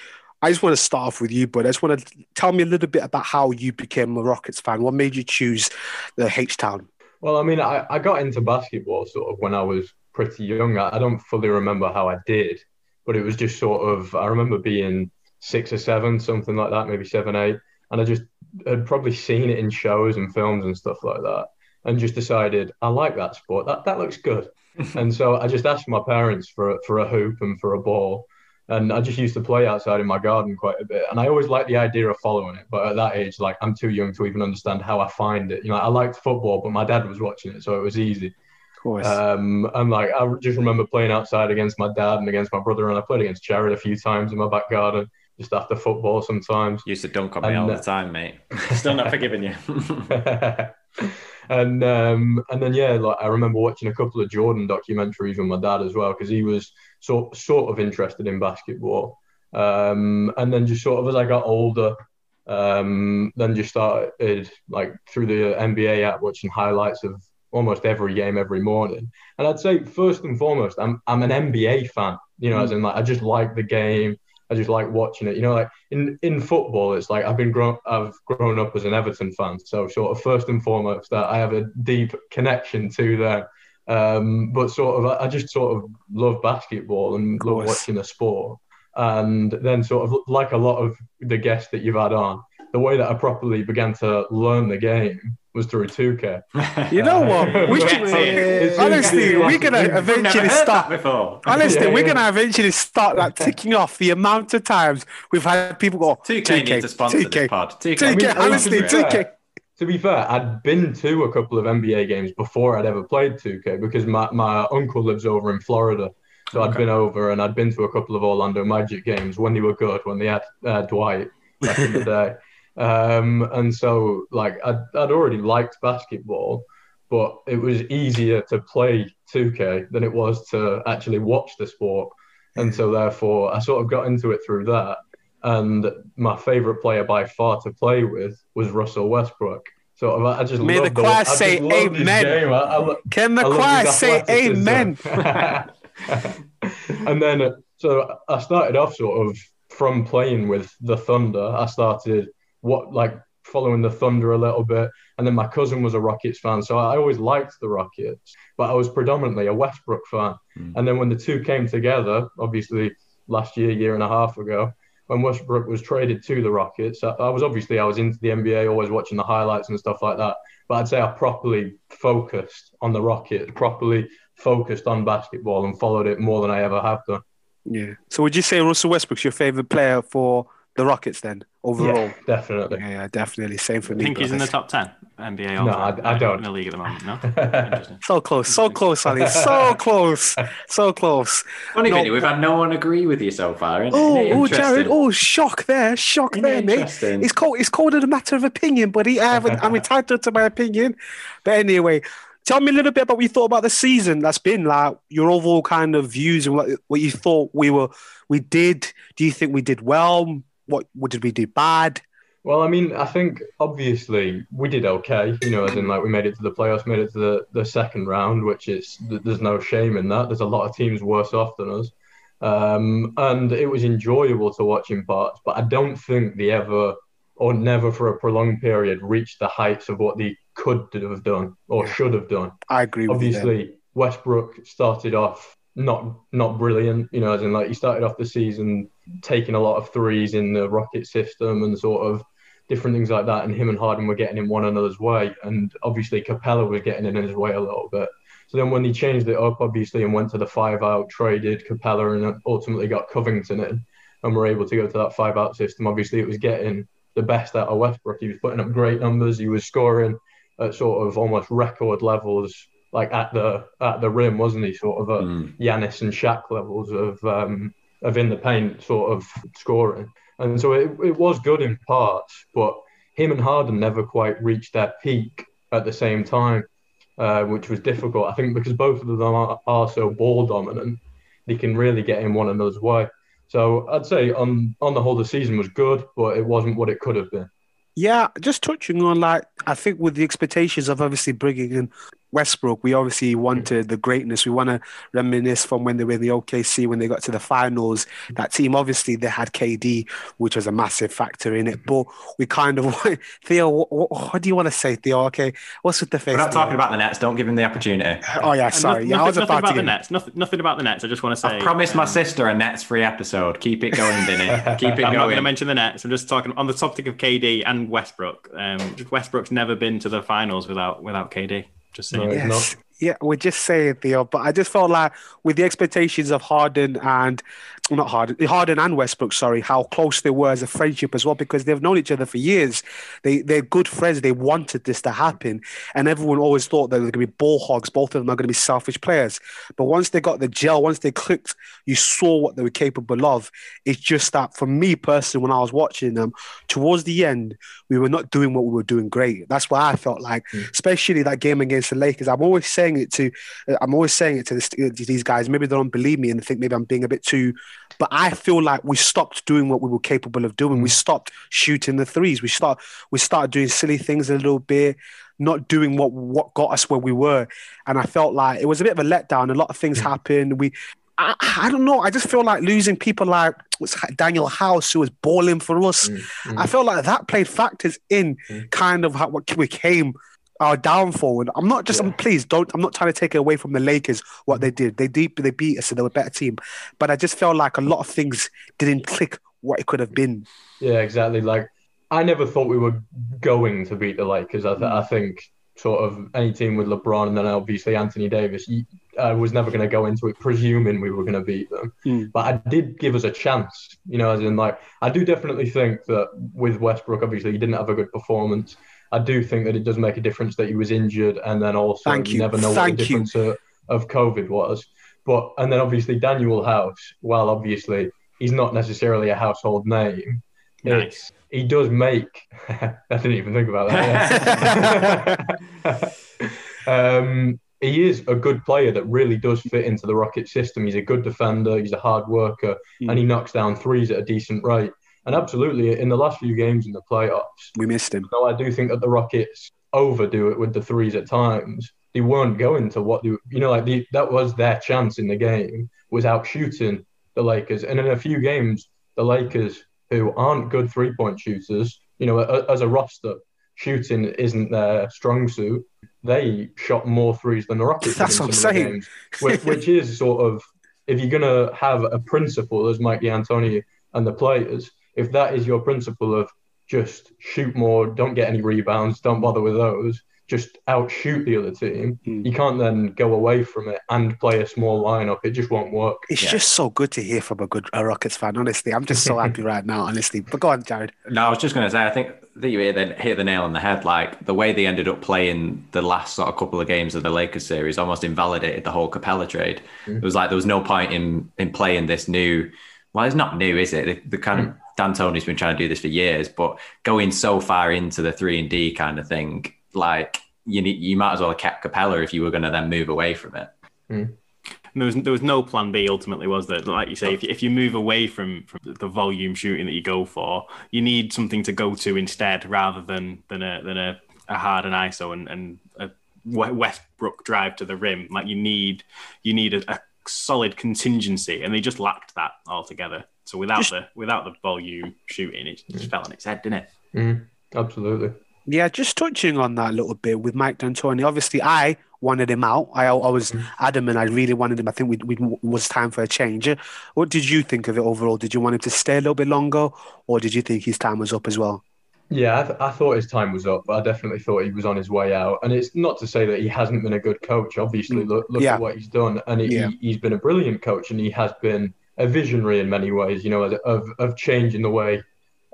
I just want to start off with you, but I just want to tell me a little bit about how you became a Rockets fan. What made you choose the H Town? Well, I mean, I, I got into basketball sort of when I was pretty young. I, I don't fully remember how I did, but it was just sort of, I remember being six or seven, something like that, maybe seven, eight. And I just had probably seen it in shows and films and stuff like that. And just decided, I like that sport. That, that looks good. and so I just asked my parents for, a- for a hoop and for a ball. And I just used to play outside in my garden quite a bit. And I always liked the idea of following it. But at that age, like I'm too young to even understand how I find it. You know, I liked football, but my dad was watching it, so it was easy. Of course. Um, and like I just remember playing outside against my dad and against my brother, and I played against Jared a few times in my back garden, just after football sometimes. You used to dunk on me all uh, the time, mate. Still not forgiving you. and um, and then yeah, like I remember watching a couple of Jordan documentaries with my dad as well because he was sort sort of interested in basketball. Um, and then just sort of as I got older, um, then just started like through the NBA app watching highlights of almost every game every morning. And I'd say first and foremost, I'm I'm an NBA fan. You know, as in like I just like the game. I just like watching it. You know, like in in football, it's like I've been grown I've grown up as an Everton fan, so sort of first and foremost that I have a deep connection to them. Um, but sort of, I just sort of love basketball and love watching the sport. And then, sort of, like a lot of the guests that you've had on, the way that I properly began to learn the game was through 2K. You know what? We Get should, it. honestly, we're gonna We've never eventually heard start. that before. Honestly, Yeah, we're gonna eventually start like ticking off the amount of times we've had people go 2K, need to sponsor 2K, this pod. 2K. 2K, I mean, honestly, to 2K. To be fair, I'd been to a couple of NBA games before I'd ever played 2K because my, my uncle lives over in Florida. So I'd been over and I'd been to a couple of Orlando Magic games when they were good, when they had uh, Dwight back in the day. Um, and so, like, I'd, I'd already liked basketball, but it was easier to play 2K than it was to actually watch the sport. And so, therefore, I sort of got into it through that. And my favorite player by far to play with was Russell Westbrook. So I I just May love the the, choir I just say amen. I, I, Can the I love choir say amen? and then, uh, so I started off sort of from playing with the Thunder. I started what like following the Thunder a little bit, and then my cousin was a Rockets fan, so I always liked the Rockets, but I was predominantly a Westbrook fan. Mm. And then when the two came together, obviously last year, year and a half ago, when Westbrook was traded to the Rockets, I, was obviously I was into the NBA, always watching the highlights and stuff like that. But I'd say I properly focused on the Rockets, properly focused on basketball, and followed it more than I ever have done. Yeah. So would you say Russell Westbrook's your favorite player for the Rockets then overall? Yeah, definitely. Yeah, yeah, definitely. Same for I me. think he's in the top 10 NBA No, I- I don't. in the league at the moment. No, interesting. So close, so close, Ali. So close, so close. Funny, No. Vinny, we've had no one agree with you so far. Isn't Oh, it? oh, Jared. Oh, shock there, shock Isn't there, it mate. It's called it's called a matter of opinion, buddy. I haven't, I'm entitled to my opinion. But anyway, tell me a little bit about what you thought about the season that's been like your overall kind of views and what what you thought we were we did. Do you think we did well? What what did we do bad? Well, I mean, I think obviously we did okay, you know, as in like we made it to the playoffs, made it to the, the second round, which is there's no shame in that. There's a lot of teams worse off than us. Um, and it was enjoyable to watch in parts, but I don't think they ever or never for a prolonged period reached the heights of what they could have done or should have done. I agree with Obviously, Westbrook started off not not brilliant, you know, as in like he started off the season taking a lot of threes in the Rocket system and sort of different things like that. And him and Harden were getting in one another's way, and obviously Capela was getting in his way a little bit. So then when he changed it up, obviously, and went to the five out, traded Capela, and ultimately got Covington in, and were able to go to that five out system. Obviously, it was getting the best out of Westbrook. He was putting up great numbers. He was scoring at sort of almost record levels, like at the at the rim, wasn't he? Sort of a Mm. Giannis and Shaq levels of um, of in the paint sort of scoring. And so it, it was good in parts, but him and Harden never quite reached their peak at the same time, uh, which was difficult. I think because both of them are, are so ball dominant, they can really get in one another's way. So I'd say on on the whole, the season was good, but it wasn't what it could have been. Yeah, just touching on like I think with the expectations of obviously bringing in Westbrook, we obviously wanted the greatness. We want to reminisce from when they were in the OKC when they got to the finals. That team obviously they had KD, which was a massive factor in it. But we kind of Theo. What, what, what do you want to say, Theo? Okay, what's with the face? We're not Theo? talking about the Nets. Don't give him the opportunity. Oh yeah, sorry. nothing, yeah, I was nothing about about the Nets. Nothing, nothing about the Nets. I just want to say. I promised my um, sister a Nets free episode. Keep it going, Vinny. Keep it going. I'm not going to mention the Nets. I'm just talking on the topic of KD and Westbrook. Um, Westbrook's never been to the finals without without KD. Just saying. Right. Yes. Yeah, we're just saying, Theo, but I just felt like with the expectations of Harden and not Harden, Harden and Westbrook, sorry, how close they were as a friendship as well, because they've known each other for years. They they're good friends. They wanted this to happen, and everyone always thought that they're going to be ball hogs. Both of them are going to be selfish players. But once they got the gel, once they clicked, you saw what they were capable of. It's just that for me personally, when I was watching them, towards the end, we were not doing what we were doing great. That's why I felt like, mm. especially that game against the Lakers. I'm always saying it to, I'm always saying it to, this, to these guys. Maybe they don't believe me and they think maybe I'm being a bit too, but I feel like we stopped doing what we were capable of doing. We stopped shooting the threes. We start, we started doing silly things a little bit, not doing what what got us where we were. And I felt like it was a bit of a letdown. A lot of things happened. We I, I don't know. I just feel like losing people like Danuel House, who was balling for us. Mm, mm. I feel like that played factors in Mm. kind of how, what became our downfall. And I'm not just, I'm, Yeah. please don't, I'm not trying to take it away from the Lakers, what they did. They deep, they beat us, so they were a better team. But I just felt like a lot of things didn't click what it could have been. Yeah, exactly. Like I never thought we were going to beat the Lakers. I, th- I think sort of any team with LeBron and then obviously Anthony Davis, I was never going to go into it presuming we were going to beat them. Mm. But I did give us a chance, you know, as in like I do definitely think that with Westbrook, obviously he didn't have a good performance. I do think that it does make a difference that he was injured, and then also Thank you. never know Thank what the you. difference of, of COVID was. But and then obviously Danuel House, well, obviously he's not necessarily a household name. Nice. He does make. I didn't even think about that. um, he is a good player that really does fit into the Rocket system. He's a good defender. He's a hard worker, Mm. and he knocks down threes at a decent rate. And absolutely, in the last few games in the playoffs, We missed him. though I do think that the Rockets overdo it with the threes at times. They weren't going to what they, you know, like the, that was their chance in the game was out shooting the Lakers. And in a few games, the Lakers, who aren't good three point shooters, you know, a- as a roster, shooting isn't their strong suit. They shot more threes than the Rockets. That's what I'm saying. games, which, which is sort of if you're gonna have a principle as Mike D'Antoni and the players, if that is your principle of just shoot more, don't get any rebounds, don't bother with those, just outshoot the other team, Hmm. you can't then go away from it and play a small lineup. It just won't work. It's Yeah. just so good to hear from a good a Rockets fan, honestly. I'm just so happy right now, honestly. But go on, Jared. No, I was just going to say, I think that you hit the, hit the nail on the head. Like the way they ended up playing the last sort of couple of games of the Lakers series almost invalidated the whole Capela trade. It was like there was no point in in playing this new. Well, it's not new, is it? The, the kind of D'Antoni's been trying to do this for years, but going so far into the three and D kind of thing, like you need, you might as well have kept Capela if you were going to then move away from it. Hmm. There was there was no plan B ultimately, was there? Like you say, if you, if you move away from, from the volume shooting that you go for, you need something to go to instead, rather than than a than a, a Harden ISO and and a Westbrook drive to the rim. Like you need you need a, a solid contingency, and they just lacked that altogether. So without Just- the without the volume shooting, it just fell on its head, didn't it? Mm, absolutely. Yeah, just touching on that a little bit with Mike D'Antoni. Obviously, I wanted him out. I, I was adamant. I really wanted him. I think we, we it was time for a change. What did you think of it overall? Did you want him to stay a little bit longer, or did you think his time was up as well? Yeah, I, th- I thought his time was up, but I definitely thought he was on his way out. And it's not to say that he hasn't been a good coach. Obviously, Mm. look, look Yeah. at what he's done, and he, Yeah. he, he's been a brilliant coach, and he has been a visionary in many ways. You know, of of changing the way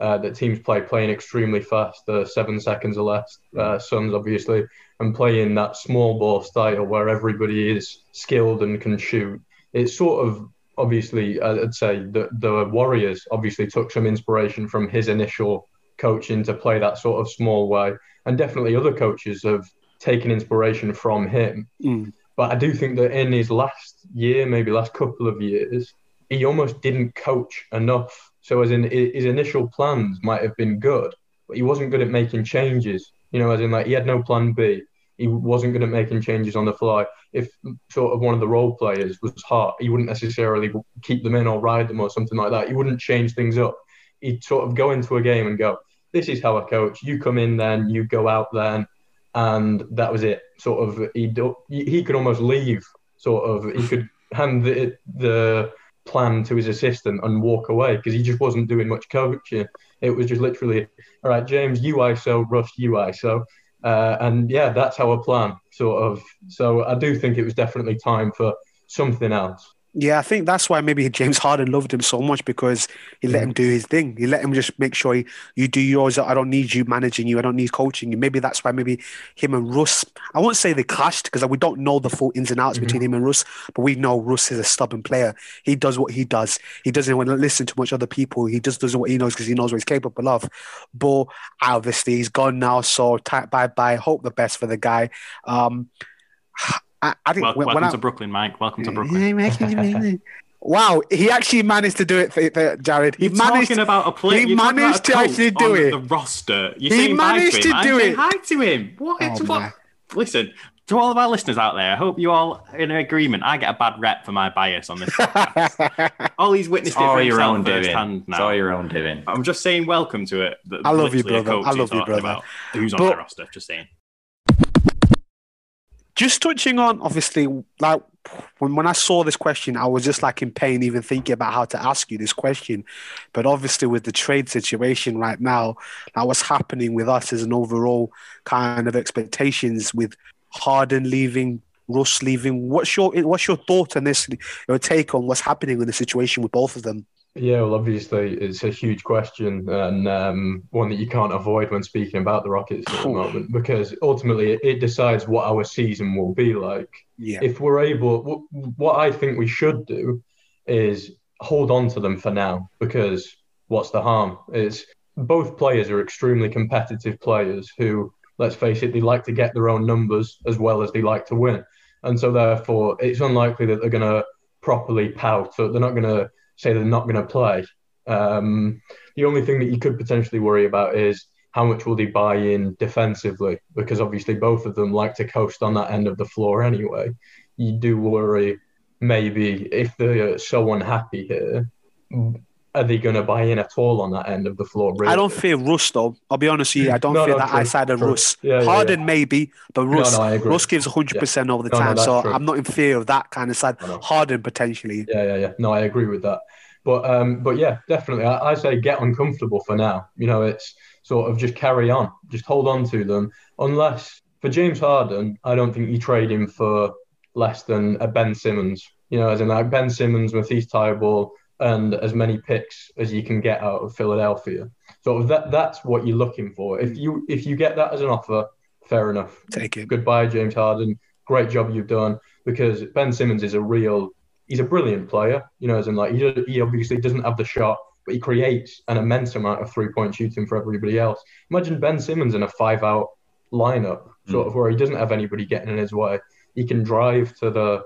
uh, that teams play, playing extremely fast, the seven seconds or less, uh, Suns obviously, and playing that small ball style where everybody is skilled and can shoot. It's sort of obviously, uh, I'd say the the Warriors obviously took some inspiration from his initial coaching to play that sort of small way, and definitely other coaches have taken inspiration from him. Mm. But I do think that in his last year, maybe last couple of years, he almost didn't coach enough. So, as in his initial plans might have been good, but he wasn't good at making changes. You know, as in like he had no plan B. He wasn't good at making changes on the fly. If sort of one of the role players was hot, he wouldn't necessarily keep them in or ride them or something like that. He wouldn't change things up. He'd sort of go into a game and go, "This is how I coach. You come in then, you go out then." and that was it. Sort of, he he could almost leave. Sort of, he could hand the the plan to his assistant and walk away because he just wasn't doing much coaching. It was just literally, all right, James, you ISO, Russ, you ISO, uh, and yeah, that's our plan. Sort of. So I do think it was definitely time for something else. Yeah, I think that's why maybe James Harden loved him so much because he let him do his thing. He let him just make sure he, you do yours. I don't need you managing you. I don't need coaching you. Maybe that's why maybe him and Russ. I won't say they clashed because we don't know the full ins and outs between him and Russ, but we know Russ is a stubborn player. He does what he does. He doesn't want to listen to much other people. He just does what he knows because he knows what he's capable of. But obviously he's gone now, so bye bye. Hope the best for the guy. Um, I, I think Wel- when, welcome when I, to Brooklyn, Mike. Welcome to Brooklyn. Wow, he actually managed to do it for, for Jared. He You're managed. talking about a player. he you're managed about a to actually coach do on it. The roster. You're He managed to him. to I'm do it. Hi to him. What? Oh, what? Listen, to all of our listeners out there, I hope you all in agreement. I get a bad rep for my bias on this podcast. all these witnesses It's all for your own doing. firsthand It's all your own doing. I'm just saying welcome to it. I love you, literally brother. I love you, talking brother. about Who's on But- my roster? Just saying. Just touching on obviously like when, when I saw this question, I was just like in pain even thinking about how to ask you this question. But obviously with the trade situation right now, like what's happening with us as an overall kind of expectations with Harden leaving, Russ leaving. What's your what's your thought on this? Your take on what's happening in the situation with both of them? Yeah, well, obviously, it's a huge question and um, one that you can't avoid when speaking about the Rockets at the moment because ultimately it, decides what our season will be like. Yeah. If we're able, what I think we should do is hold on to them for now because what's the harm? It's both players are extremely competitive players who, let's face it, they like to get their own numbers as well as they like to win. And so, therefore, it's unlikely that they're going to properly pout. So they're not going to say they're not going to play. Um, the only thing that you could potentially worry about is how much will they buy in defensively? Because obviously both of them like to coast on that end of the floor anyway. You do worry maybe if they're so unhappy here, are they going to buy in at all on that end of the floor? Really? I don't fear Russ though. I'll be honest with you. I don't No, fear no, that true, outside of true. Russ. Yeah, yeah, Harden yeah. maybe, but Russ no. Russ gives 100% all the time. so true. I'm not in fear of that kind of side. Harden potentially. Yeah, yeah, yeah. No, I agree with that. But um, but yeah, definitely. I, I say get uncomfortable for now. You know, it's sort of just carry on, just hold on to them. Unless for James Harden, I don't think you trade him for less than a Ben Simmons. You know, as in like Ben Simmons, Matisse Thybulle, and as many picks as you can get out of Philadelphia. So that that's what you're looking for. If you if you get that as an offer, fair enough. Take it. Goodbye, James Harden. Great job you've done because Ben Simmons is a real, he's a brilliant player. You know, as in like he, he obviously doesn't have the shot, but he creates an immense amount of three point shooting for everybody else. Imagine Ben Simmons in a five out lineup, sort hmm. of where he doesn't have anybody getting in his way. He can drive to the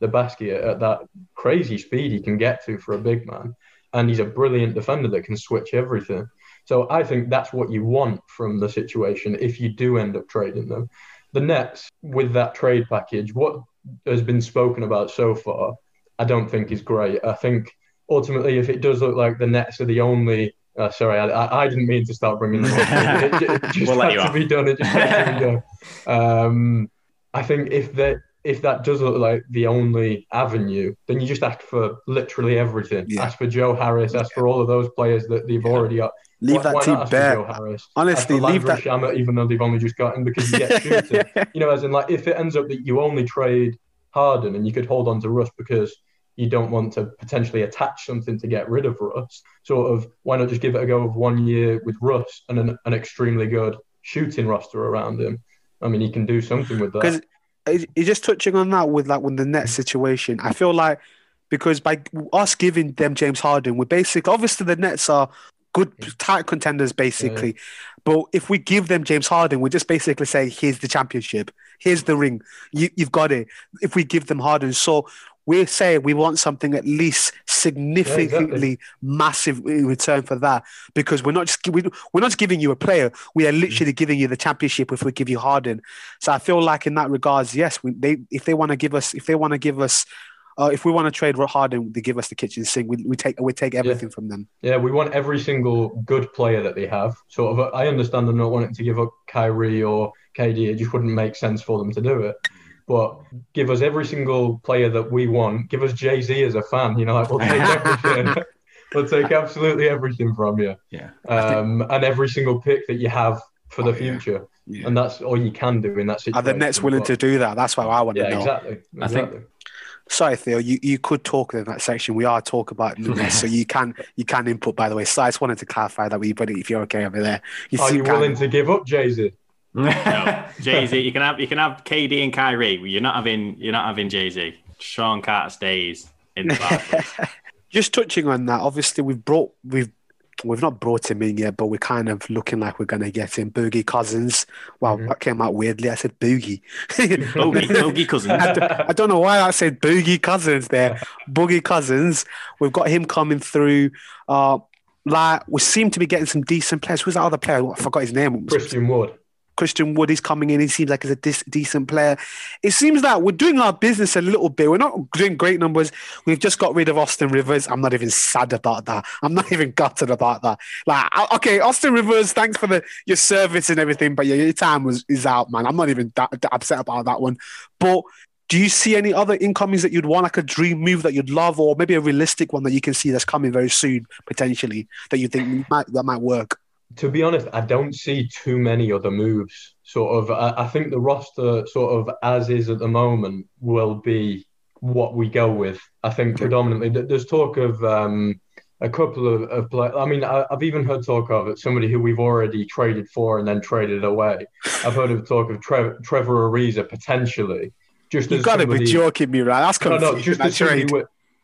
the basket at that crazy speed he can get to for a big man, and he's a brilliant defender that can switch everything. So I think that's what you want from the situation if you do end up trading them. The Nets with that trade package, what has been spoken about so far, I don't think is great. I think ultimately, if it does look like the Nets are the only, uh, sorry, I, I, didn't mean to start bringing them up. It, it, it just We'll had you to be done. It just had to be done. Um, I think if that if that does look like the only avenue, then you just ask for literally everything. Yeah. Ask for Joe Harris. Ask for all of those players that they've already got. Leave Why- that why team not ask for bare. Joe Harris? Honestly, leave that. Shamet, even though they've only just got him because you get shooting. you know, as in like if it ends up that you only trade Harden and you could hold on to Russ because you don't want to potentially attach something to get rid of Russ, sort of why not just give it a go of one year with Russ and an, an extremely good shooting roster around him? I mean, he can do something with that. You're just touching on that with like with the net situation. I feel like because by us giving them James Harden, we're basically obviously the Nets are good tight contenders basically. But if we give them James Harden, we just basically say, here's the championship, here's the ring, you, you've got it. If we give them Harden, so we're saying we want something at least significantly massive in return for that because we're not just we, we're not just giving you a player, we are literally giving you the championship if we give you Harden. So I feel like in that regards, yes, we, they if they want to give us if they want to give us. Uh, if we want to trade Harden, they give us the kitchen sink. We, we take we take everything from them. Yeah, we want every single good player that they have. Sort of, I understand them not wanting to give up Kyrie or KD. It just wouldn't make sense for them to do it. But give us every single player that we want. Give us Jay Z as a fan. You know, like we'll take everything. we'll take absolutely everything from you. Yeah. Um, and every single pick that you have for the Oh, future. Yeah. And that's all you can do in that situation. Are situation. the Nets willing But- to do that? That's what I want to Yeah, know. exactly. I think- Sorry, Theo, you, you could talk in that section. We are talking about the Nets, so you can you can input. By the way, so I just wanted to clarify that we, you, buddy. If you're okay over there, you Are seem you kind willing of- to give up Jay Z? No, Jay Z. You can have you can have KD and Kyrie. You're not having you're not having Jay Z. Sean Carter stays in the Barclays. Just touching on that, obviously we've brought we've we've not brought him in yet, but we're kind of looking like we're gonna get him. Boogie Cousins. Wow, Mhm. that came out weirdly. I said Boogie. Bogey, Bogey Cousins. I don't, I don't know why I said Boogie Cousins there. Boogie Cousins. We've got him coming through. Uh, like we seem to be getting some decent players. Who's that other player? I forgot his name. Christian Wood. Christian Wood is coming in. He seems like he's a dis- decent player. It seems that we're doing our business a little bit. We're not doing great numbers. We've just got rid of Austin Rivers. I'm not even sad about that. I'm not even gutted about that. Like, okay, Austin Rivers, thanks for the your service and everything, but yeah, your time was is out, man. I'm not even that, that upset about that one. But do you see any other incomings that you'd want, like a dream move that you'd love, or maybe a realistic one that you can see that's coming very soon, potentially, that you think might, that might work? To be honest, I don't see too many other moves. Sort of, I, I think the roster, sort of as is at the moment, will be what we go with. I think predominantly. There's talk of um, a couple of, of players. I mean, I, have even heard talk of it, somebody who we've already traded for and then traded away. I've heard of talk of Tre- Trevor Ariza potentially just You've got to be joking me, right? That's no, no, just as somebody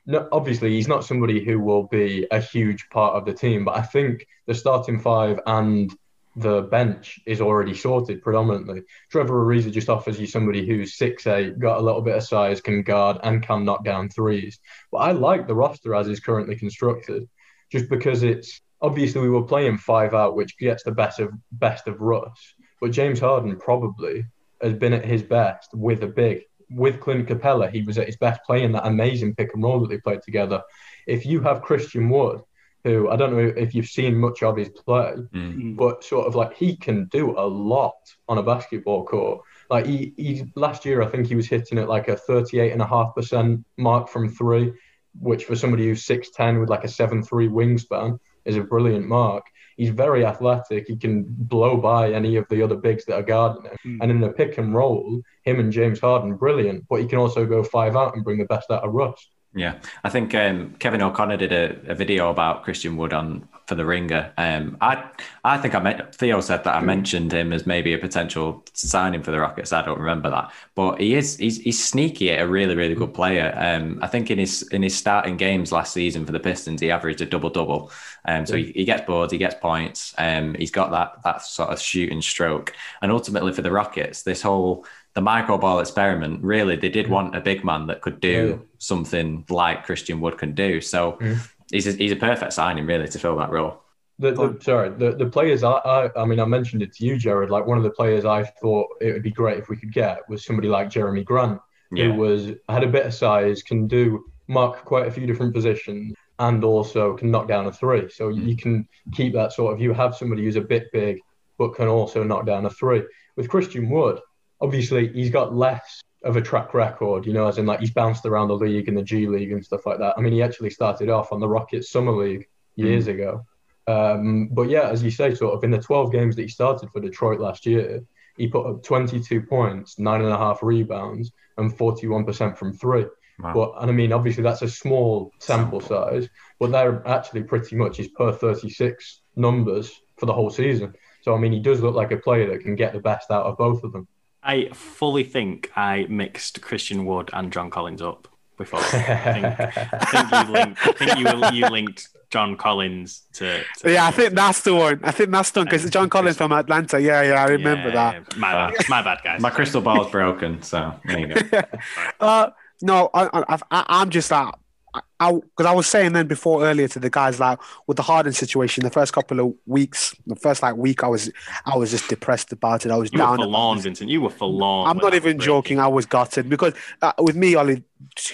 no, obviously he's not somebody who will be a huge part of the team, but I think the starting five and the bench is already sorted predominantly. Trevor Ariza just offers you somebody who's six eight, got a little bit of size, can guard, and can knock down threes. But I like the roster as is currently constructed, just because it's obviously we were playing five out, which gets the best of best of Russ. But James Harden probably has been at his best with a big with Clint Capela, he was at his best playing that amazing pick and roll that they played together. If you have Christian Wood, who I don't know if you've seen much of his play, mm. but sort of like he can do a lot on a basketball court. Like he, he last year, I think he was hitting at like a 38.5% mark from three, which for somebody who's 6'10 with like a 7'3 wingspan is a brilliant mark. He's very athletic. He can blow by any of the other bigs that are guarding him. Mm. And in the pick and roll, him and James Harden, brilliant. But he can also go five out and bring the best out of Russ. Yeah, I think um, Kevin O'Connor did a, a, video about Christian Wood on for the Ringer. Um, I I think I met Theo said that I mentioned him as maybe a potential signing for the Rockets. I don't remember that, but he is he's, he's sneaky, a really really good player. Um, I think in his in his starting games last season for the Pistons, he averaged a double double. Um, so he, he, gets boards, he gets points. Um, he's got that that sort of shooting stroke, and ultimately for the Rockets, this whole the micro ball experiment, really, they did want a big man that could do yeah. something like Christian Wood can do. So yeah. he's, a, he's a perfect signing, really, to fill that role. The, the, sorry, the, the players I, I, I mean I mentioned it to you, Jared. Like one of the players I thought it would be great if we could get was somebody like Jerami Grant, yeah. who was had a bit of size, can do mark quite a few different positions, and also can knock down a three. So mm. you can keep that sort of. You have somebody who's a bit big, but can also knock down a three. With Christian Wood, obviously he's got less of a track record, you know, as in like he's bounced around the league and the G League and stuff like that. I mean, he actually started off on the Rockets Summer League years mm. ago. Um, but yeah, as you say, sort of in the 12 games that he started for Detroit last year, he put up 22 points, nine and a half rebounds, and 41% from three. Wow. But and I mean, obviously that's a small sample size, but they're actually pretty much his per 36 numbers for the whole season. So I mean, he does look like a player that can get the best out of both of them. I fully think I mixed Christian Wood and John Collins up before. I think, I think you linked. I think you you linked John Collins to. to yeah, I think that's the one. I think that's the one because John Collins from Atlanta. Yeah, yeah, I remember yeah, that. My bad, my bad, guys. My crystal ball's broken, so there you go. uh, no, I, I, I, am just that. I because I, I, was saying then before earlier to the guys like with the Harden situation, the first couple of weeks, the first like week, I was I was just depressed about it. I was you down. Were forlorn, Vincent. You were forlorn. I'm not even joking. I was gutted because uh, with me, Ollie,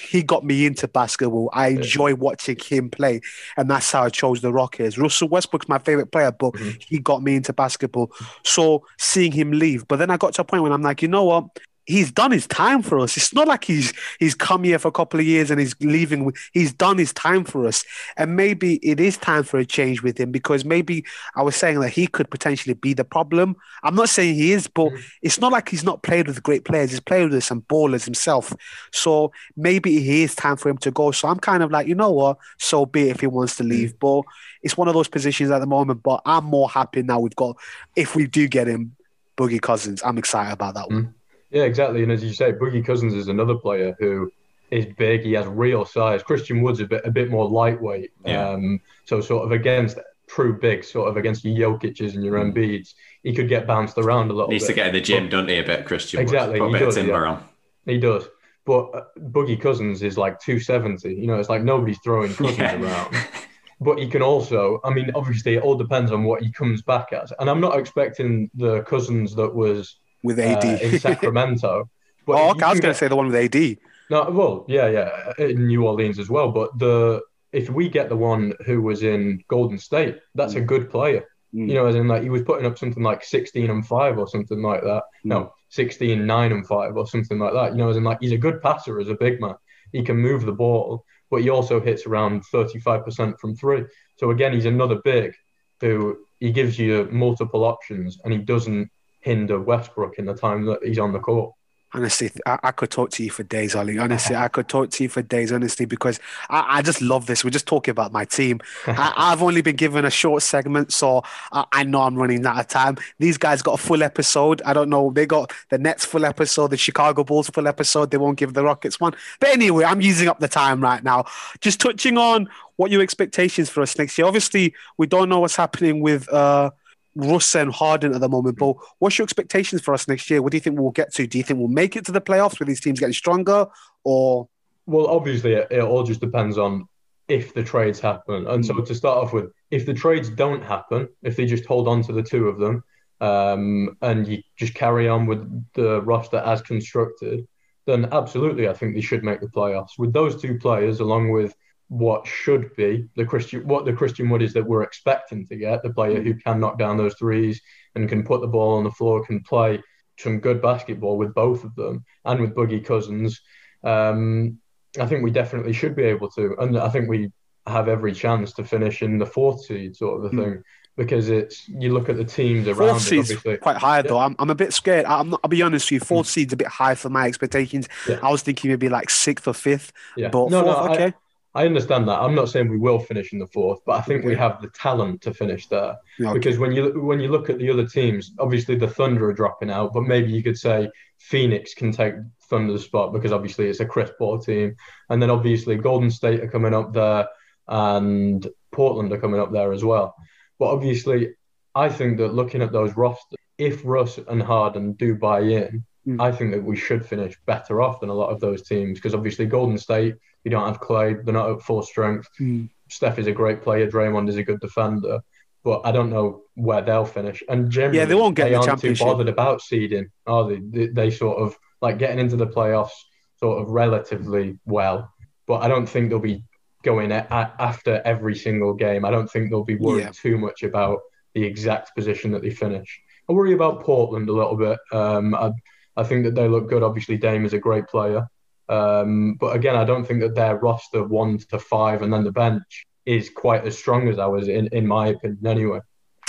he got me into basketball. I enjoy watching him play, and that's how I chose the Rockets. Russell Westbrook's my favorite player, but mm-hmm. he got me into basketball. So seeing him leave, but then I got to a point when I'm like, you know what? He's done his time for us. It's not like he's he's come here for a couple of years and he's leaving. He's done his time for us, and maybe it is time for a change with him because maybe I was saying that he could potentially be the problem. I'm not saying he is, but mm. it's not like he's not played with great players. He's played with some ballers himself. So maybe it is time for him to go. So I'm kind of like, you know what? So be it if he wants to leave. Mm. But it's one of those positions at the moment. But I'm more happy now we've got if we do get him, Boogie Cousins. I'm excited about that one. Mm. Yeah, exactly. And as you say, Boogie Cousins is another player who is big. He has real size. Christian Wood's a bit a bit more lightweight. Yeah. Um, so sort of against true big, sort of against your Jokic's and your mm. Embiid's, he could get bounced around a little. Needs bit. to get in the gym, but, doesn't he? A bit, Christian. Exactly. Wood. He does, yeah. he does. But uh, Boogie Cousins is like 270. You know, it's like nobody's throwing Cousins yeah. around. but he can also, I mean, obviously, it all depends on what he comes back as. And I'm not expecting the Cousins that was with AD uh, in Sacramento. But oh, okay. I was going to say the one with AD. No, well, yeah, yeah, in New Orleans as well. But the if we get the one who was in Golden State, that's mm. a good player. Mm. You know, as in like he was putting up something like 16 and 5 or something like that. Mm. No, 16, 9 and 5 or something like that. You know, as in like he's a good passer as a big man. He can move the ball, but he also hits around 35% from three. So again, he's another big who he gives you multiple options and he doesn't hinder Westbrook in the time that he's on the court. Honestly, I, I, could talk to you for days, Ollie. Honestly, I could talk to you for days, honestly, because I, I just love this. We're just talking about my team. I, have only been given a short segment, so I, I, know I'm running out of time. These guys got a full episode. I don't know. They got the Nets full episode, the Chicago Bulls full episode. They won't give the Rockets one. But anyway, I'm using up the time right now. Just touching on what your expectations for us next year. Obviously, we don't know what's happening with. Uh, Russ and Harden at the moment. But what's your expectations for us next year? What do you think we'll get to? Do you think we'll make it to the playoffs with these teams getting stronger, or? Well, obviously, it, it all just depends on if the trades happen. And so, hmm. to start off with, if the trades don't happen, if they just hold on to the two of them, um, and you just carry on with the roster as constructed, then absolutely, I think they should make the playoffs. With those two players, along with what should be the Christian what the Christian Wood is that we're expecting to get the player who can knock down those threes and can put the ball on the floor, can play some good basketball with both of them and with Boogie Cousins. Um, I think we definitely should be able to, and I think we have every chance to finish in the fourth seed, sort of a mm. thing. Because it's you look at the teams around. Fourth seed's obviously. quite high though. I'm, I'm a bit scared. I'm not, I'll be honest with you. Fourth mm. seed's a bit high for my expectations. Yeah. I was thinking maybe like sixth or fifth. Yeah. But no, fourth, no, okay. I, I understand that. I'm not saying we will finish in the fourth, but I think okay. we have the talent to finish there. Okay. Because when you when you look at the other teams, obviously the Thunder are dropping out, but maybe you could say Phoenix can take Thunder's spot because obviously it's a Chris Paul team, and then obviously Golden State are coming up there, and Portland are coming up there as well. But obviously, I think that looking at those rosters, if Russ and Harden do buy in, mm. I think that we should finish better off than a lot of those teams because obviously Golden State you don't have Clay. They're not at full strength. Mm. Steph is a great player. Draymond is a good defender. But I don't know where they'll finish. And generally, yeah, they won't get they the aren't championship. too bothered about seeding, are they? they? They sort of like getting into the playoffs sort of relatively well. But I don't think they'll be going a- after every single game. I don't think they'll be worried yeah. too much about the exact position that they finish. I worry about Portland a little bit. Um, I, I think that they look good. Obviously, Dame is a great player. Um, but again, I don't think that their roster one to five and then the bench is quite as strong as ours, in, in my opinion, anyway.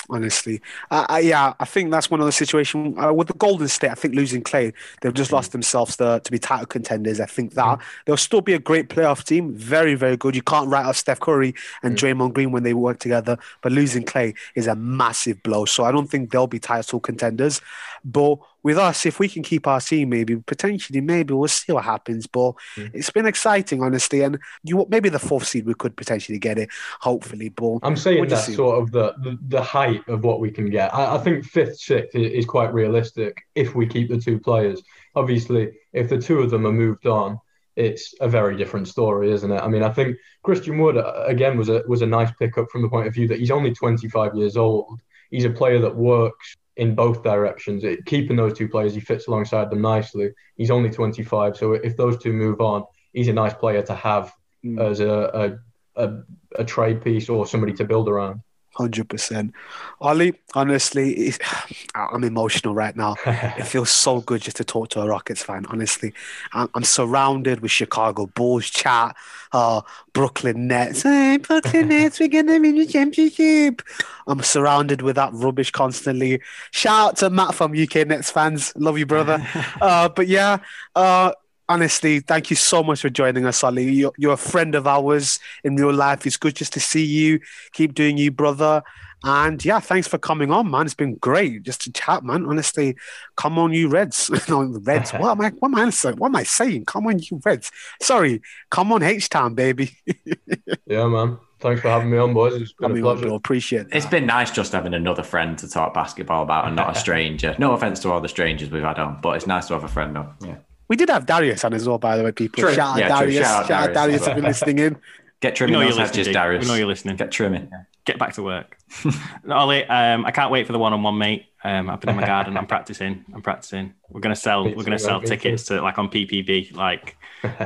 Honestly, uh, uh, yeah, I think that's one of the situations uh, with the Golden State. I think losing Clay, they've just lost themselves to, to be title contenders. I think that mm. they'll still be a great playoff team, very, very good. You can't write off Steph Curry and mm. Draymond Green when they work together, but losing Clay is a massive blow. So I don't think they'll be title contenders. But with us, if we can keep our team, maybe potentially, maybe we'll see what happens. But mm. it's been exciting, honestly, and you maybe the fourth seed we could potentially get it, hopefully. But I'm saying that sort of the, the, the height of what we can get. I, I think fifth, sixth is quite realistic if we keep the two players. Obviously, if the two of them are moved on, it's a very different story, isn't it? I mean, I think Christian Wood uh, again was a was a nice pickup from the point of view that he's only 25 years old. He's a player that works in both directions. It, keeping those two players, he fits alongside them nicely. He's only 25, so if those two move on, he's a nice player to have mm. as a, a, a, a trade piece or somebody to build around. Hundred percent, Ollie. Honestly, I'm emotional right now. it feels so good just to talk to a Rockets fan. Honestly, I'm, I'm surrounded with Chicago Bulls chat, uh, Brooklyn Nets. Hey, Brooklyn Nets, we're gonna win the championship. I'm surrounded with that rubbish constantly. Shout out to Matt from UK Nets fans. Love you, brother. uh, but yeah, uh, honestly, thank you so much for joining us, Ali. You're, you're, a friend of ours in real life. It's good just to see you. Keep doing you, brother. And yeah, thanks for coming on, man. It's been great just to chat, man. Honestly, come on, you Reds. no, Reds. what am I? What am I saying? What am I saying? Come on, you Reds. Sorry, come on, H Town, baby. yeah, man. Thanks for having me on, boys. It's been a pleasure. On, appreciate It's been nice just having another friend to talk basketball about and not a stranger. no offense to all the strangers we've had on, but it's nice to have a friend on. Yeah. We did have Darius on as well, by the way, people. True. Shout out yeah, Darius. Shout, out Shout Darius, out Darius if you're listening in. Get trimming We know you're listening. Darius. We know you're listening. Get trimming. Get back to work. Ollie, um, I can't wait for the one-on-one, mate. Um, I've been in my garden. I'm practicing. I'm practicing. We're gonna sell. We're gonna sell tickets to like on PPB, like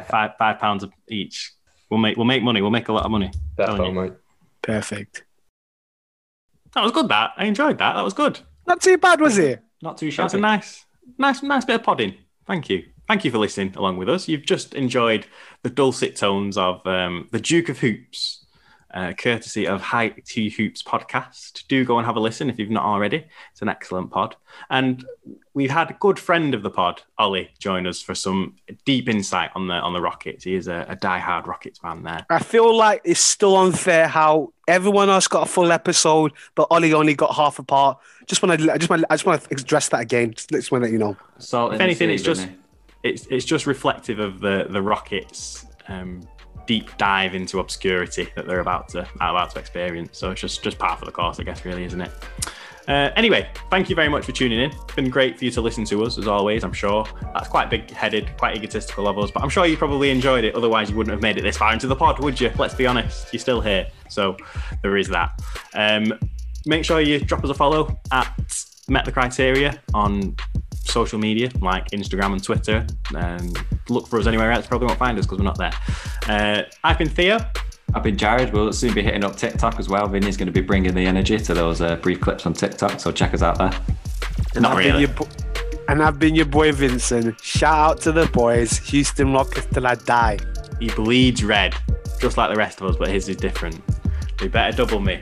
five five pounds each. We'll make we'll make money. We'll make a lot of money. Telling Definitely, you. mate. Perfect. That was good. That I enjoyed that. That was good. Not too bad, was it? Not too That was a nice, nice, nice bit of podding. Thank you. Thank you for listening along with us. You've just enjoyed the dulcet tones of um, the Duke of Hoops, uh, courtesy of High T Hoops podcast. Do go and have a listen if you've not already. It's an excellent pod. And we've had a good friend of the pod, Ollie, join us for some deep insight on the on the Rockets. He is a, a diehard Rockets fan there. I feel like it's still unfair how everyone else got a full episode, but Ollie only got half a part. Just want to, I just want, I just want to address that again. Just, just want to let you know. Salt in If anything, it's just Vinny. It's it's just reflective of the the Rockets' um, deep dive into obscurity that they're about to about to experience. So it's just just part of the course, I guess, really, isn't it? Uh, anyway, thank you very much for tuning in. It's been great for you to listen to us, as always. I'm sure that's quite big-headed, quite egotistical of us, but I'm sure you probably enjoyed it. Otherwise, you wouldn't have made it this far into the pod, would you? Let's be honest, you're still here, so there is that. Um, make sure you drop us a follow at Met the Criteria on social media like Instagram and Twitter. And look for us anywhere else. Probably won't find us because we're not there. Uh, I've been Theo. I've been Jared. We'll soon be hitting up TikTok as well. Vinny's going to be bringing the energy to those uh, brief clips on TikTok, so check us out there. Not I've been really. your bo- and I've been your boy Vincent. Shout out to the boys, Houston Rockets till I die. He bleeds red, just like the rest of us, but his is different. They better double me.